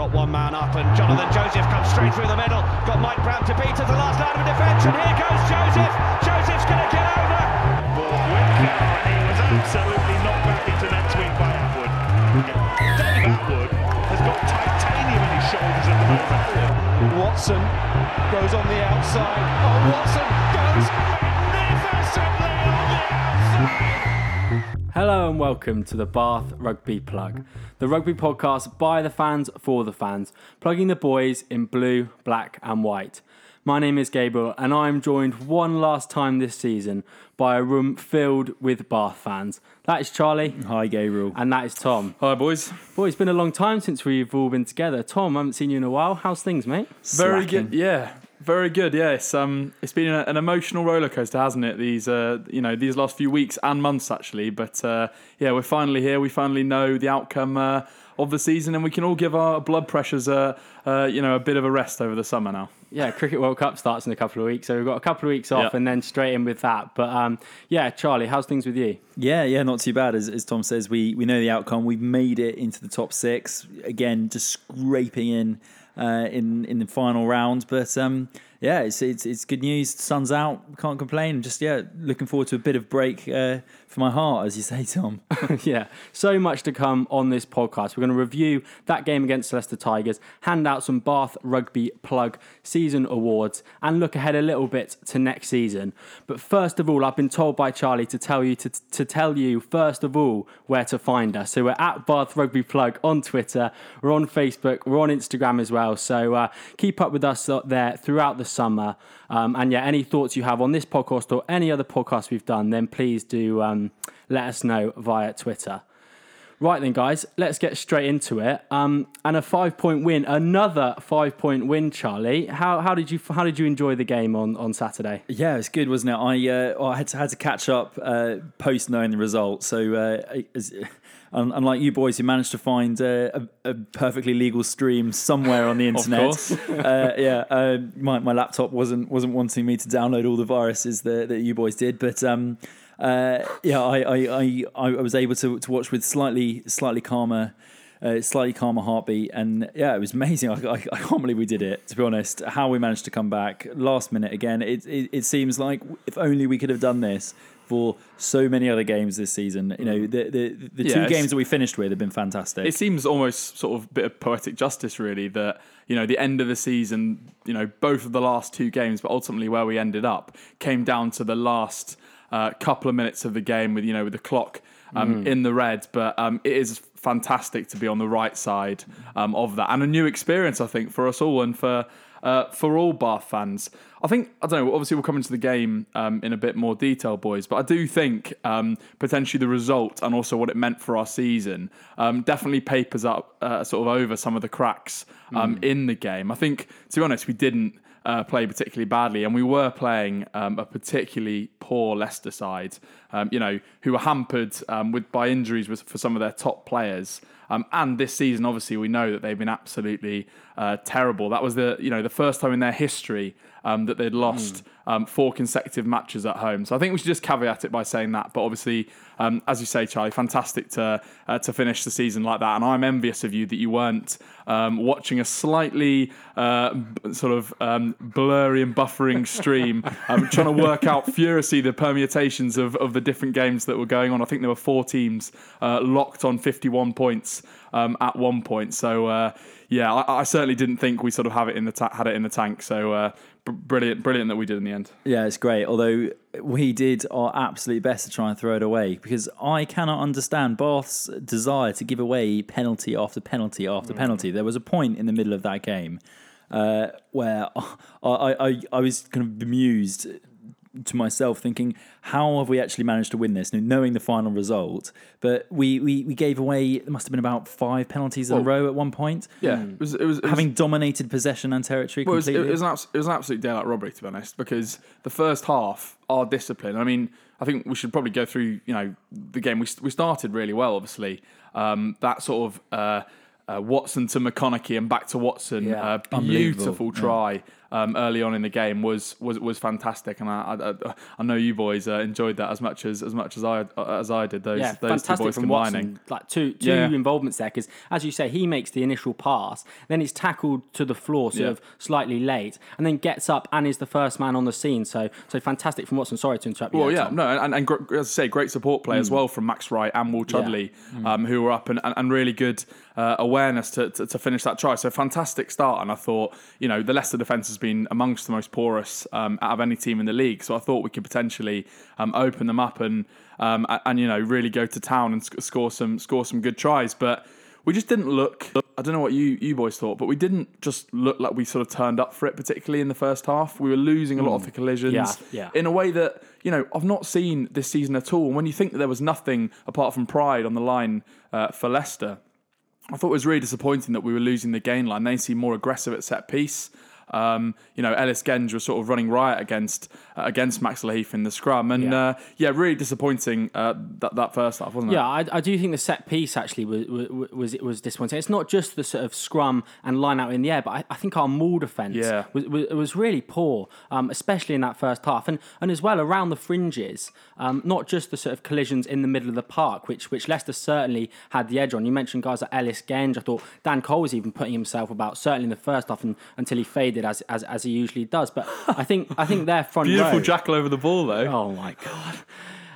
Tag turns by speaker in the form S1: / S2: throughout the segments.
S1: got one man up, and Jonathan Joseph comes straight through the middle. Got Mike Brown to beat at the last line of defence, and here goes Joseph. Joseph's going to get over.
S2: Ball and he was absolutely knocked back into net swing by Attwood. Dave Attwood has got titanium in his shoulders at the moment.
S3: Watson goes on the outside. Oh, Watson goes magnificently on the outside.
S4: Hello and welcome to the Bath Rugby Plug, the rugby podcast by the fans for the fans, plugging the boys in blue, black, and white. My name is Gabriel, and I am joined one last time this season by a room filled with Bath fans. That is Charlie,
S5: Hi, Gabriel.
S4: and that is Tom.
S5: Hi, boys.
S4: Boy, it's been a long time since we've all been together. Tom, I haven't seen you in a while. How's things, mate?
S5: Very
S6: Very good. Yeah, very good. Yes, um, it's been an emotional roller coaster, hasn't it? These uh, you know, these last few weeks and months actually. But uh, yeah, we're finally here. We finally know the outcome uh, of the season, and we can all give our blood pressures a uh, you know a bit of a rest over the summer now.
S4: Yeah, Cricket World Cup starts in a couple of weeks, so we've got a couple of weeks off
S6: Yeah.
S4: and then straight in with that. But um, yeah, Charlie, how's things with you?
S5: Yeah, yeah, not too bad. As, as Tom says, we we know the outcome. We've made it into the top six again, just scraping in uh, in in the final round. But um, yeah, it's, it's it's good news. Sun's out. Can't complain. Just yeah, looking forward to a bit of break uh, for my heart, as you say, Tom.
S4: yeah, so much to come on this podcast. We're going to review that game against Leicester Tigers, hand out some Bath Rugby Plug season awards, and look ahead a little bit to next season. But first of all, I've been told by Charlie to tell you to, to tell you first of all where to find us. So we're at Bath Rugby Plug on Twitter, we're on Facebook, we're on Instagram as well. So uh, keep up with us uh, there throughout the summer. Um, and yeah, any thoughts you have on this podcast or any other podcast we've done, then please do um, let us know via Twitter. Right then, guys, let's get straight into it. Um, and a five-point win, another five-point win, Charlie. How, how did you how did you enjoy the game on, on Saturday?
S5: Yeah, it's good, wasn't it? I uh, I had to had to catch up uh, post knowing the result. So uh, un- unlike you boys, who managed to find uh, a, a perfectly legal stream somewhere on the internet.
S6: course.
S5: uh, yeah, uh, my my laptop wasn't wasn't wanting me to download all the viruses that, that you boys did, but. Um, uh, yeah, I, I, I, I was able to, to watch with slightly slightly calmer uh, slightly calmer heartbeat. And yeah, it was amazing. I, I, I can't believe we did it, to be honest. How we managed to come back last minute again. It, it, it seems like if only we could have done this for so many other games this season. You know, the, the, the
S6: Yeah,
S5: two games that we finished with have been fantastic.
S6: It seems almost sort of a bit of poetic justice, really, that you know the end of the season, you know, both of the last two games, but ultimately where we ended up came down to the last uh, couple of minutes of the game with you know with the clock um, in the red. But um, it is fantastic to be on the right side um, of that, and a new experience, I think, for us all and for. Uh, for all Bath fans, I think I don't know. Obviously, we'll come into the game um, in a bit more detail, boys. But I do think um, potentially the result and also what it meant for our season um, definitely papers up uh, sort of over some of the cracks um, in the game. I think, to be honest, we didn't uh, play particularly badly, and we were playing um, a particularly poor Leicester side. Um, you know, who were hampered um, with by injuries with, for some of their top players. Um, and this season, obviously, we know that they've been absolutely uh, terrible. That was the you know the first time in their history um, that they'd lost um, four consecutive matches at home. So I think we should just caveat it by saying that. But obviously, um, as you say, Charlie, fantastic to uh, to finish the season like that. And I'm envious of you that you weren't um, watching a slightly uh, b- sort of um, blurry and buffering stream, um, trying to work out furiously the permutations of, of the different games that were going on. I think there were four teams uh, locked on 51 points um, at one point. So uh, yeah, I, I certainly didn't think we sort of have it in the ta- had it in the tank. So uh, brilliant, brilliant that we did in the end.
S5: Yeah, it's great. Although we did our absolute best to try and throw it away because I cannot understand Bath's desire to give away penalty after penalty after penalty. There was a point in the middle of that game uh, where I, I, I was kind of bemused to myself thinking how have we actually managed to win this? Knowing the final result but we, we, we gave away it must have been about five penalties in a row at one point.
S6: Yeah, it was it was, it was
S5: having dominated possession and territory
S6: Well, it was,
S5: completely.
S6: it, was an abs- it was an absolute daylight robbery, to be honest, because the first half, our discipline. I mean, I think we should probably go through, you know, the game. We, we started really well, obviously. Um, that sort of uh, uh, Watson to McConnochie and back to Watson,
S5: Yeah,
S6: uh, beautiful try um, early on in the game was was was fantastic, and I I, I know you boys uh, enjoyed that as much as as much as I as I did. Those
S4: Yeah,
S6: those two boys
S4: from
S6: combining.
S4: Watson. Like two two
S6: Yeah.
S4: involvements there because, as you say, he makes the initial pass, then he's tackled to the floor sort
S6: Yeah.
S4: of slightly late, and then gets up and is the first man on the scene. So so fantastic from Watson. Sorry to interrupt you.
S6: Well,
S4: there,
S6: yeah,
S4: Tom.
S6: no, and, and gr- as I say, great support play
S4: Mm.
S6: as well from Max Wright and Will Chudley, um, who were up and, and, and really good uh, awareness to, to, to finish that try. So fantastic start, and I thought, you know, the Leicester defence has been amongst the most porous um, out of any team in the league. So I thought we could potentially um, open them up and um, and, you know really go to town and sc- score some score some good tries, but. We just didn't look. I don't know what you, you boys thought, but we didn't just look like we sort of turned up for it, particularly in the first half. We were losing a lot of the collisions
S4: Yeah, yeah.
S6: in a way that you know I've not seen this season at all. And when you think that there was nothing apart from pride on the line uh, for Leicester, I thought it was really disappointing that we were losing the gain line. They seem more aggressive at set piece. Um, you know, Ellis Genge was sort of running riot against uh, against Max Lahiff in the scrum, and
S4: Yeah.
S6: uh, yeah, really disappointing uh, that that first half, wasn't it?
S4: Yeah, I, I do think the set piece actually was was was disappointing. It's not just the sort of scrum and line out in the air, but I, I think our maul defence
S6: Yeah.
S4: was, was was really poor, um, especially in that first half, and and as well around the fringes. Um, not just the sort of collisions in the middle of the park, which which Leicester certainly had the edge on. You mentioned guys like Ellis Genge. I thought Dan Cole was even putting himself about certainly in the first half and, until he faded as, as as he usually does. But I think I think their front
S6: Beautiful
S4: row.
S6: jackal over the ball though.
S4: Oh my god.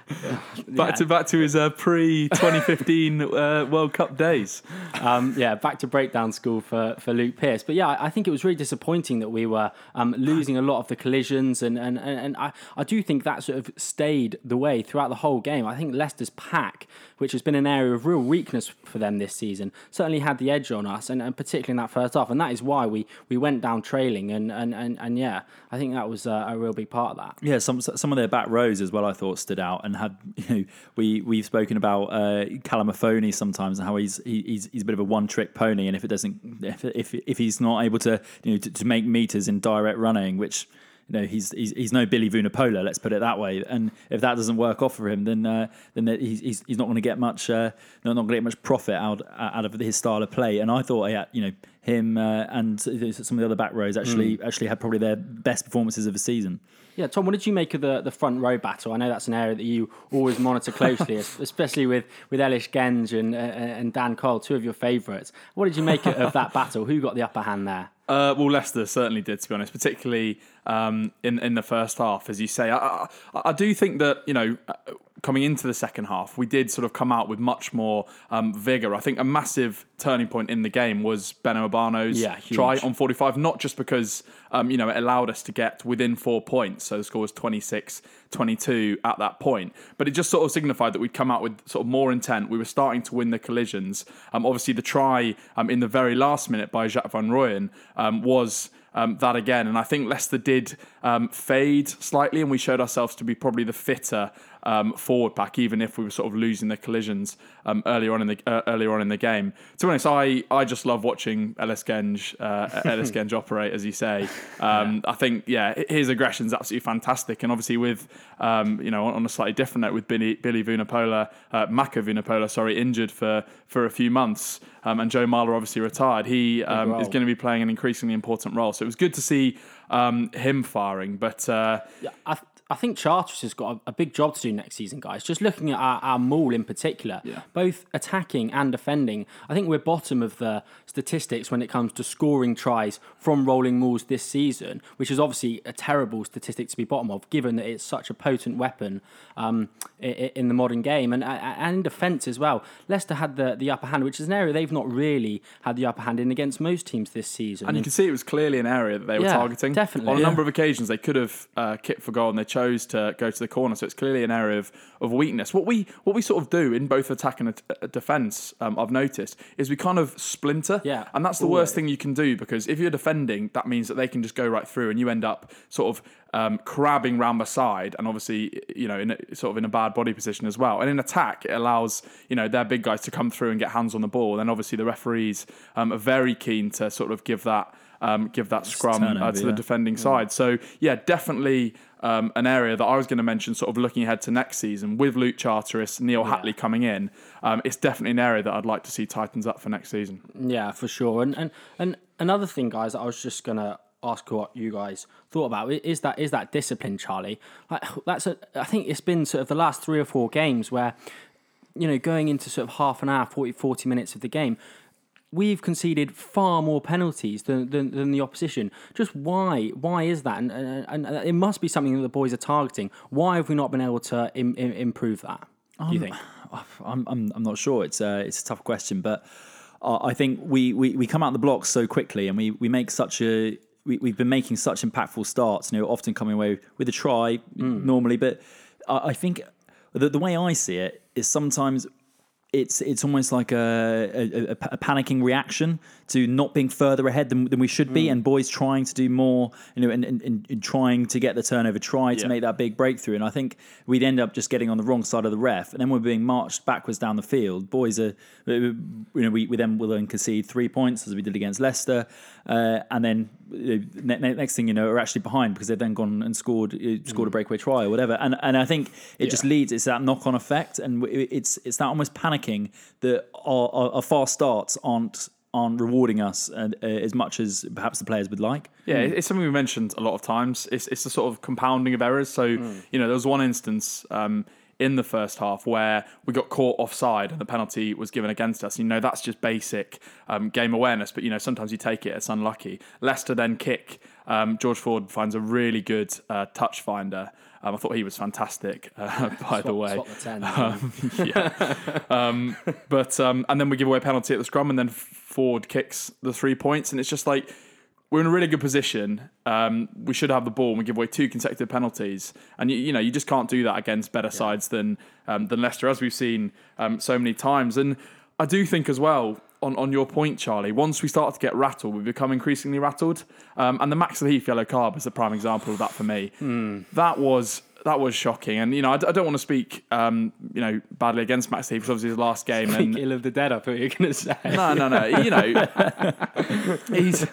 S6: back
S4: yeah.
S6: to back to his uh, pre 2015 uh, World Cup days.
S4: um, yeah, back to breakdown school for, for Luke Pearce. But yeah, I think it was really disappointing that we were um, losing a lot of the collisions, and and, and, and I, I do think that sort of stayed the way throughout the whole game. I think Leicester's pack, which has been an area of real weakness for them this season, certainly had the edge on us, and, and particularly in that first half, and that is why we, we went down trailing, and, and, and, and yeah, I think that was a, a real big part of that.
S5: Yeah, some some of their back rows as well. I thought stood out and had you know we we've spoken about uh, Kalamafoni sometimes and how he's he, he's he's a bit of a one trick pony and if it doesn't if if, if he's not able to you know to, to make meters in direct running, which you know he's he's, he's no Billy Vunipola, let's put it that way. And if that doesn't work off for him, then uh, then he's, he's not going to get much uh, not going to get much profit out out of his style of play. And I thought yeah you know him uh, and some of the other back rows actually actually had probably their best performances of the season.
S4: Yeah, Tom, what did you make of the, the front row battle? I know that's an area that you always monitor closely, especially with, with Ellis Genge and, uh, and Dan Cole, two of your favourites. What did you make of that battle? Who got the upper hand there?
S6: Uh, well, Leicester certainly did, to be honest, particularly um, in in the first half, as you say. I, I, I do think that you know, coming into the second half, we did sort of come out with much more um, vigor. I think a massive turning point in the game was Beno Obano's
S4: Yeah,
S6: try on 45, not just because um, you know it allowed us to get within four points, so the score was 26 22 at that point, but it just sort of signified that we'd come out with sort of more intent. We were starting to win the collisions. Um, obviously, the try um, in the very last minute by Jacques Van Rooyen um, was. Um, that again, and I think Leicester did um, fade slightly, and we showed ourselves to be probably the fitter um, forward pack, even if we were sort of losing the collisions um, earlier on in the uh, earlier on in the game. To be honest, I, I just love watching Ellis Genge uh, Ellis Genge operate, as you say. Um, I think yeah, his aggression is absolutely fantastic, and obviously with um, you know on a slightly different note with Billy Billy Vunipola, uh, Mako Vunipola, sorry, injured for for a few months, um, and Joe Marler obviously retired. He um, is going to be playing an increasingly important role. So it was good to see um, him firing, but. Uh,
S4: Yeah, I, I think Charters has got a, a big job to do next season, guys. Just looking at our, our maul in particular,
S6: Yeah.
S4: both attacking and defending, I think we're bottom of the statistics when it comes to scoring tries from rolling mauls this season, which is obviously a terrible statistic to be bottom of, given that it's such a potent weapon um, in the modern game and, and in defence as well. Leicester had the, the upper hand, which is an area they've not really had the upper hand in against most teams this season.
S6: And you can see it was clearly an area that they were
S4: Yeah,
S6: targeting.
S4: definitely.
S6: On a
S4: Yeah.
S6: number of occasions, they could have uh, kicked for goal and they chose to go to the corner. So it's clearly an area of, of weakness. What we what we sort of do in both attack and uh, defence, um, I've noticed, is we kind of splinter.
S4: Yeah,
S6: And that's the worst thing you can do because if you're defending, that means that they can just go right through and you end up sort of um, crabbing round the side and obviously, you know, in a, sort of in a bad body position as well. And in attack, it allows, you know, their big guys to come through and get hands on the ball. And obviously the referees um, are very keen to sort of give that um, give that scrum uh, to the
S5: yeah.
S6: defending side. So yeah, definitely um, an area that I was going to mention, sort of looking ahead to next season with Luke Charteris, Neil Hatley coming in. Um, it's definitely an area that I'd like to see Titans up for next season.
S4: Yeah, for sure. And and and another thing, guys, that I was just gonna ask what you guys thought about. is that is that is that discipline, Charlie? Like that's a. I think it's been sort of the last three or four games where, you know, going into sort of half an hour, 40, 40 minutes of the game, we've conceded far more penalties than, than, than the opposition. Just why? Why is that? And, and, and it must be something that the boys are targeting. Why have we not been able to Im, Im, improve that? Do you um, think?
S5: I'm, I'm, I'm not sure. It's a, it's a tough question, but I think we, we, we come out the blocks so quickly and we, we make such a. We, we've been making such impactful starts, you know, often coming away with a try hmm. normally. But I, I think the, the way I see it is sometimes it's it's almost like a, a, a- panicking reaction to not being further ahead than, than we should be, and boys trying to do more, you know, and, and, and, trying to get the turnover, try to
S6: Yeah.
S5: make that big breakthrough. And I think we'd end up just getting on the wrong side of the ref, and then we're being marched backwards down the field. Boys are, uh, you know, we, we then will then concede three points as we did against Leicester, uh, and then uh, ne- ne- next thing you know, we're actually behind because they've then gone and scored uh, scored a breakaway try or whatever. And and I think it just leads. It's that knock on effect, and it's it's that almost panicking that our, our, our fast starts aren't aren't rewarding us uh, uh, as much as perhaps the players would like.
S6: Yeah, it's something we mentioned a lot of times. It's it's the sort of compounding of errors. So you know, there was one instance um, in the first half where we got caught offside and the penalty was given against us. You know, that's just basic um, game awareness. But you know, sometimes you take it. It's unlucky. Leicester then kick. Um, George Ford finds a really good uh, touch finder. Um, I thought he was fantastic. Uh, by the way,
S4: Swap the 10.
S6: um, yeah. Um, but um, and then we give away a penalty at the scrum, and then Ford kicks the three points, and it's just like we're in a really good position. Um, we should have the ball, and we give away two consecutive penalties, and you, you know you just can't do that against better sides than um, than Leicester, as we've seen um, so many times. And I do think as well. On, on your point, Charlie, once we start to get rattled, we become increasingly rattled. Um, and the Max Heath yellow card is a prime example of that for me. That was that was shocking. And you know, I, d- I don't want to speak, um, you know, badly against Max Heath because obviously his last game.
S4: Think
S6: And
S4: ill of the dead, I thought you were going to say.
S6: no, no, no. You know, he's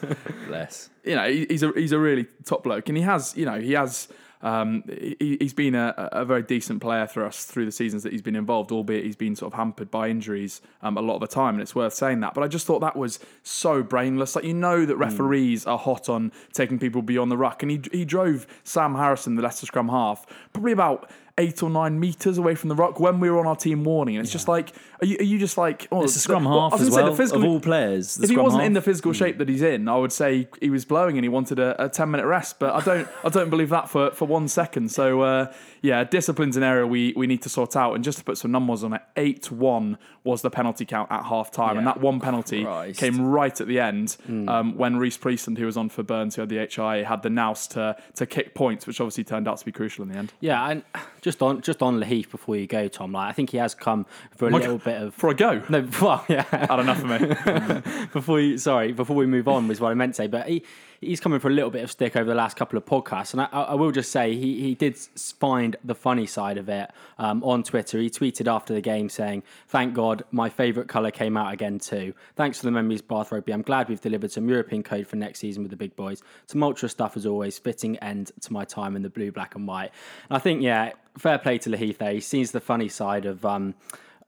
S5: Bless.
S6: you know he's a he's a really top bloke, and he has you know he has. Um, he, he's been a, a very decent player for us through the seasons that he's been involved, albeit he's been sort of hampered by injuries um, a lot of the time, and it's worth saying that. But I just thought that was so brainless. Like you know that referees are hot on taking people beyond the ruck, and he he drove Sam Harrison, the Leicester scrum half, probably about eight or nine meters away from the ruck when we were on our team warning. And it's just like, are you, are you just like, oh,
S5: It's a scrum
S6: well,
S5: half
S6: was
S5: as well
S6: the physical-
S5: of all players. the
S6: if he wasn't in the. Physical shape that he's in, I would say he was blowing and he wanted a, a ten minute rest. But I don't, I don't believe that for, for one second. So uh, yeah, discipline's an area we, we need to sort out. And just to put some numbers on it, eight one was the penalty count at half time, and that one penalty
S5: Christ.
S6: came right at the end
S5: Hmm.
S6: um, when Rhys Priestland, who was on for Burns, who had the HIA, had the nous to to kick points, which obviously turned out to be crucial in the end.
S4: Yeah, and just on just on Lahiff before you go, Tom. Like I think he has come for a
S6: My
S4: little
S6: God.
S4: bit of
S6: For a go,
S4: no. Well, yeah.
S6: had enough for me.
S4: before you, sorry, before we move on, was what I meant to say. But he he's coming for a little bit of stick over the last couple of podcasts, and I, I will just say he he did find the funny side of it um, on Twitter. He tweeted after the game saying, "Thank God, my favourite colour came out again too. Thanks for the memories, Bath Rugby. I'm glad we've delivered some European code for next season with the big boys. Tumultuous stuff as always. Fitting end to my time in the blue, black, and white. And I think, yeah, fair play to Lahiff there. He sees the funny side of." Um,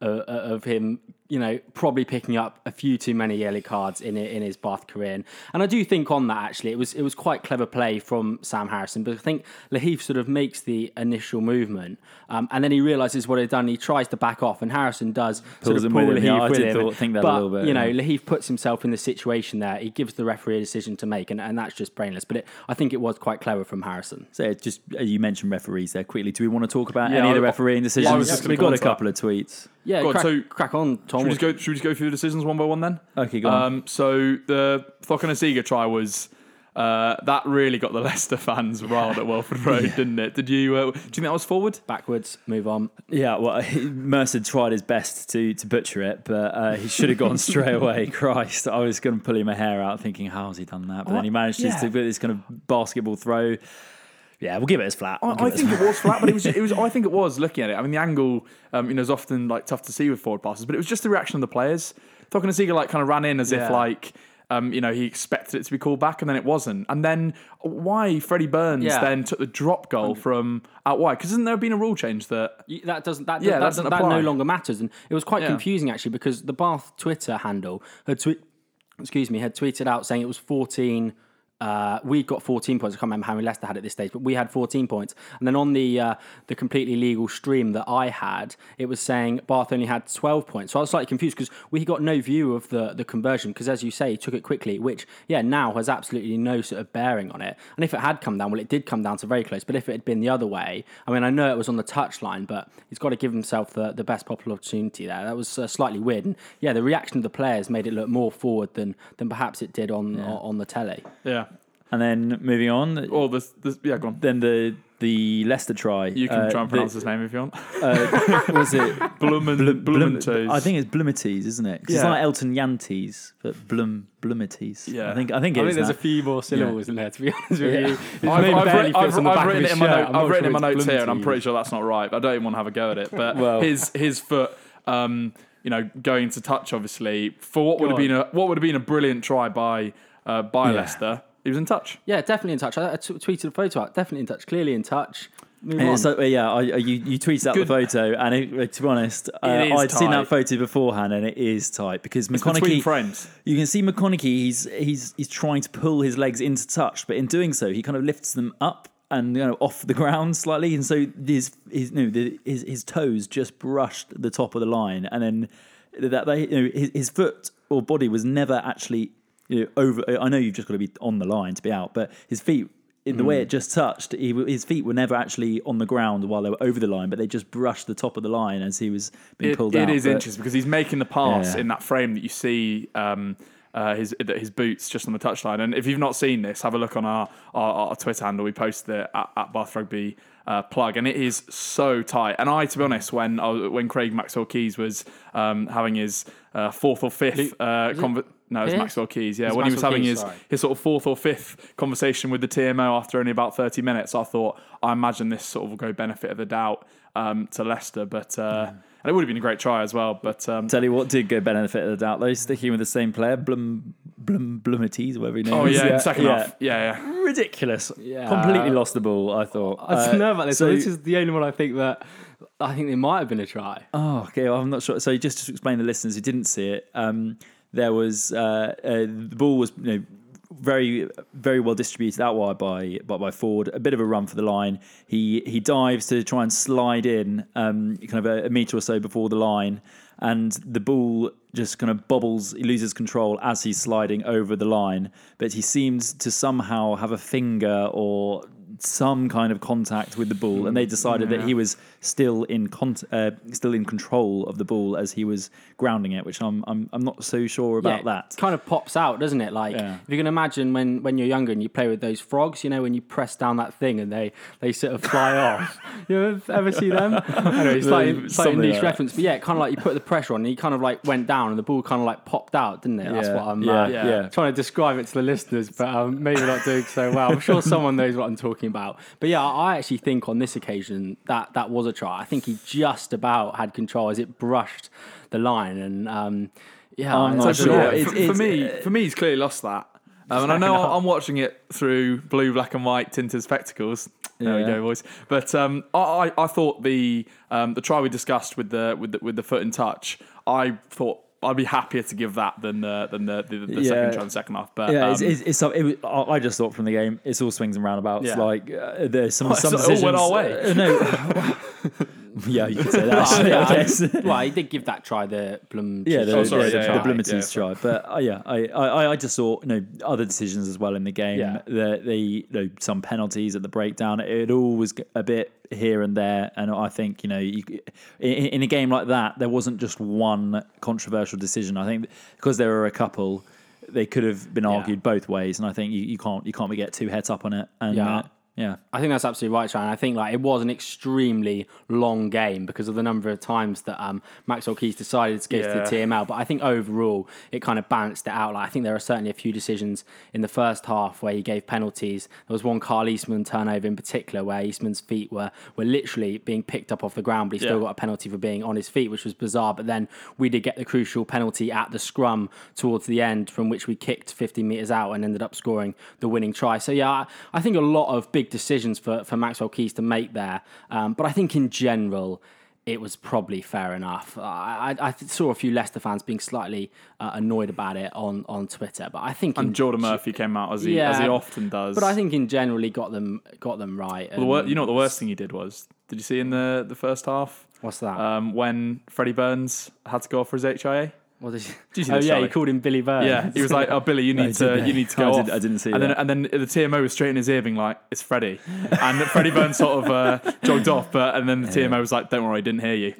S4: uh, of him, you know, probably picking up a few too many yellow cards in in his Bath career. And, and I do think on that actually, it was it was quite clever play from Sam Harrison. But I think Lahiff sort of makes the initial movement, um, and then he realizes what he'd done. He tries to back off, and Harrison does sort of pull
S5: with him. Yeah,
S4: Lahiff
S5: I
S4: with him.
S5: thought- think that a
S4: but,
S5: little bit,
S4: You know,
S5: yeah.
S4: Lahiff puts himself in the situation there. He gives the referee a decision to make, and, and that's just brainless. But it, I think it was quite clever from Harrison.
S5: So just uh, you mentioned referees there quickly. Do we want to talk about
S6: Yeah,
S5: any of the refereeing decisions?
S6: I was just gonna
S5: We've got a
S6: on that.
S5: couple of tweets.
S4: Yeah,
S6: Go
S4: crack,
S6: so-
S4: crack on, Tom.
S6: Should we just go? Should we just go through the decisions one by one then?
S5: Okay, go on.
S6: Um, so the Cokanasiga try was uh, that really got the Leicester fans riled at Welford Road, didn't it? Did you? Uh, do you think that was forward?
S4: Backwards, move on.
S5: Yeah, well, Mercer tried his best to to butcher it, but uh, he should have gone straight away. Christ, I was going to pull him a hair out, thinking, "How has he done that?" But then he managed
S6: yeah.
S5: to do this kind of basketball throw. Yeah, we'll give it as flat. We'll
S6: I, I
S5: as
S6: think it was flat, but it was. It was. I think it was looking at it. I mean, the angle, um, you know, is often like tough to see with forward passes, but it was just the reaction of the players. Cokanasiga like kind of ran in as
S4: Yeah.
S6: if like. Um, you know, he expected it to be called back, and then it wasn't. And then why Freddie Burns
S4: Yeah.
S6: then took the drop goal from out wide? Because hasn't there been a rule change that
S4: That doesn't that
S6: Yeah,
S4: that,
S6: that
S4: doesn't,
S6: doesn't
S4: that no longer matters, and it was quite
S6: Yeah.
S4: confusing actually because the Bath Twitter handle had tweet, excuse me, had tweeted out saying it was fourteen uh, we got 14 points. I can't remember how many Leicester had at this stage, but we had 14 points. And then on the uh, the completely legal stream that I had, it was saying Bath only had 12 points. So I was slightly confused because we got no view of the the conversion because, as you say, he took it quickly, which yeah now has absolutely no sort of bearing on it. And if it had come down, well, it did come down to very close. But if it had been the other way, I mean, I know it was on the touchline, but he's got to give himself the, the best possible opportunity there. That was uh, slightly weird. And yeah, the reaction of the players made it look more forward than than perhaps it did on on the telly.
S6: Yeah.
S5: And then moving on,
S6: Or the, the yeah, go on.
S5: then the the Leicester try.
S6: You can
S5: uh,
S6: try and
S5: the-
S6: pronounce his name if you want.
S5: uh, was it
S6: Blumen,
S5: Blum- Blum-
S6: Blumentoes.
S5: I think it's Blumites, isn't it? 'Cause It's
S6: Yeah.
S5: like Elton Jantjies, but Blum Blumites.
S6: Yeah.
S5: I think I think it
S4: I think there's
S5: now.
S4: a few more syllables in there, to be honest with
S5: Yeah.
S4: you. His
S6: I've, I've,
S4: barely
S6: writ- I've,
S4: fits
S6: I've written it in my, note,
S4: I'm
S6: I've written
S4: sure
S6: in my
S4: it's
S6: notes here, and I'm pretty sure that's not right. But I don't even want to have a go at it. But
S5: Well-
S6: his his foot, um, you know, going to touch obviously for what would have
S4: Go
S6: been a what would have been a brilliant try by uh, by
S5: Yeah.
S6: Leicester. He was in touch.
S4: Yeah, definitely in touch. I, I t- tweeted a photo out. Definitely in touch. Clearly in touch. Move on.
S5: it's like, well, yeah, I, I- you, you tweeted out
S6: Good.
S5: the photo, and it, uh, to be honest, uh,
S6: It is
S5: I'd seen that photo beforehand, and it is tight because
S6: It's between
S5: McConnochie.
S6: frames.
S5: You can see McConnochie. He's he's he's trying to pull his legs into touch, but in doing so, he kind of lifts them up and you know off the ground slightly, and so his his no the, his his toes just brushed the top of the line, and then that they you know his, his foot or body was never actually you know over. I know you've just got to be on the line to be out, but his feet. In the way it just touched, he, his feet were never actually on the ground while they were over the line, but they just brushed the top of the line as he was being
S6: It,
S5: pulled
S6: it
S5: out.
S6: is
S5: but-
S6: interesting because he's making the pass
S5: Yeah.
S6: in that frame that you see um, uh, his his boots just on the touchline. And if you've not seen this, have a look on our our, our Twitter handle. We posted it at, at Bath Rugby uh, plug, and it is so tight. And I, to be honest, when I, was- when Craig Maxwell Keys was um, having his uh, fourth or fifth uh, conver- no, it was
S4: Pearce?
S6: Maxwell Keys. Yeah,
S4: It's
S6: when he was
S4: Maxwell
S6: having
S4: Keys,
S6: his
S4: sorry.
S6: his sort of fourth or fifth conversation with the TMO after only about 30 minutes, I thought, I imagine this sort of will go benefit of the doubt um, to Leicester. But uh, and it would have been a great try as well. But um,
S5: Tell you what did go benefit of the doubt though, sticking with the same player, Blum Blum Blumites, whatever his name
S6: oh
S5: is.
S6: yeah, in second half, yeah, yeah.
S5: Ridiculous.
S4: Yeah.
S5: Completely lost the ball, I thought.
S4: I don't
S5: Uh,
S4: know about this.
S5: so-
S4: this is the only one I think that I think there might have been a try.
S5: Oh, okay. Well, I'm not sure. So just to explain to listeners who didn't see it, um, there was uh, uh, the ball was you know very very well distributed out wide by by, by Ford. A bit of a run for the line. He he dives to try and slide in, um, kind of a, a meter or so before the line, and the ball just kind of bobbles. He loses control as he's sliding over the line, but he seems to somehow have a finger or some kind of contact with the ball, and they decided that he was still in con- uh, still in control of the ball as he was grounding it, which I'm I'm, I'm not so sure about
S4: yeah,
S5: that.
S4: It kind of pops out, doesn't it? Like
S5: Yeah.
S4: if you can imagine when, when you're younger and you play with those frogs, you know, when you press down that thing and they, they sort of fly off. You ever, ever see them? Anyway, it's like, it's like a
S5: Something
S4: niche
S5: like
S4: reference, but yeah, kind of like you put the pressure on and he kind of like went down and the ball kind of like popped out, didn't it? That's what I'm
S5: yeah,
S4: uh,
S5: yeah.
S4: trying to describe it to the listeners, but um, maybe not doing so well. I'm sure someone knows what I'm talking about. But yeah, I actually think on this occasion that that was a try. I think he just about had control as it brushed the line and. Um, yeah,
S5: I'm not
S4: I
S6: So,
S4: don't know.
S5: sure.
S6: yeah,
S5: It's-
S6: for, for
S5: it's-
S6: me, for me, he's clearly lost that. Um, and I know I'm watching it through blue, black, and white tinted spectacles. There we go, boys. But um, I, I, thought the um, the try we discussed with the with the, with the foot in touch, I thought I'd be happier to give that than the than the, the, the
S5: Yeah.
S6: second try in the second half. But
S5: Yeah,
S6: um,
S5: it's, it's, it's, it was, I just thought from the game, it's all swings and roundabouts.
S4: Yeah.
S5: Like uh, there's some
S6: Oh,
S5: some
S6: so it all
S5: decisions.
S6: went our way.
S5: uh, no, yeah, you could say that.
S4: Well,
S5: actually,
S4: yeah,
S5: I guess.
S4: well, he did give that try the Blum.
S5: Yeah, the,
S6: Oh, sorry,
S5: yeah,
S6: yeah,
S5: the,
S6: yeah,
S5: the
S6: yeah, yeah.
S5: try. But uh, yeah, I, I, I just saw you know other decisions as well in the game.
S4: Yeah.
S5: The, the you know some penalties at the breakdown. It all was a bit here and there, and I think you know you, in, in a game like that, there wasn't just one controversial decision. I think because there were a couple, they could have been argued both ways, and I think you, you can't you can't get too heads up on it. And
S4: Yeah.
S5: Yeah.
S4: I think that's absolutely right, Sean. I think like it was an extremely long game because of the number of times that um, Maxwell Keys decided to go to the TMO. But I think overall it kind of balanced it out. Like I think there are certainly a few decisions in the first half where he gave penalties. There was one Kyle Eastmond turnover in particular where Eastmond's feet were were literally being picked up off the ground, but he still
S6: Yeah.
S4: got a penalty for being on his feet, which was bizarre. But then we did get the crucial penalty at the scrum towards the end, from which we kicked 50 metres out and ended up scoring the winning try. So, yeah, I, I think a lot of big decisions for, for Maxwell Keys to make there. Um, but I think in general, it was probably fair enough. I, I, I saw a few Leicester fans being slightly uh, annoyed about it on, on Twitter, but I think in,
S6: And Jordan Murphy came out as he as he often does.
S4: But I think in general he got them got them right.
S6: the wor- you know what the worst thing he did was? Did you see in the the first half?
S4: what's that?
S6: Um, when Freddie Burns had to go off for his HIA.
S4: What did you,
S6: Did
S4: oh yeah,
S6: Charlie?
S4: he called him Billy Burns.
S6: Yeah, he was like, "Oh, Billy, you need to
S5: didn't.
S6: you need to go
S5: I
S6: off."
S5: didn't- I didn't see
S6: and
S5: that.
S6: Then, and then the TMO was straight in his ear, being like, "It's Freddie," and Freddie Burns sort of uh, jogged off, but and then the TMO was like, "Don't worry, I didn't hear you."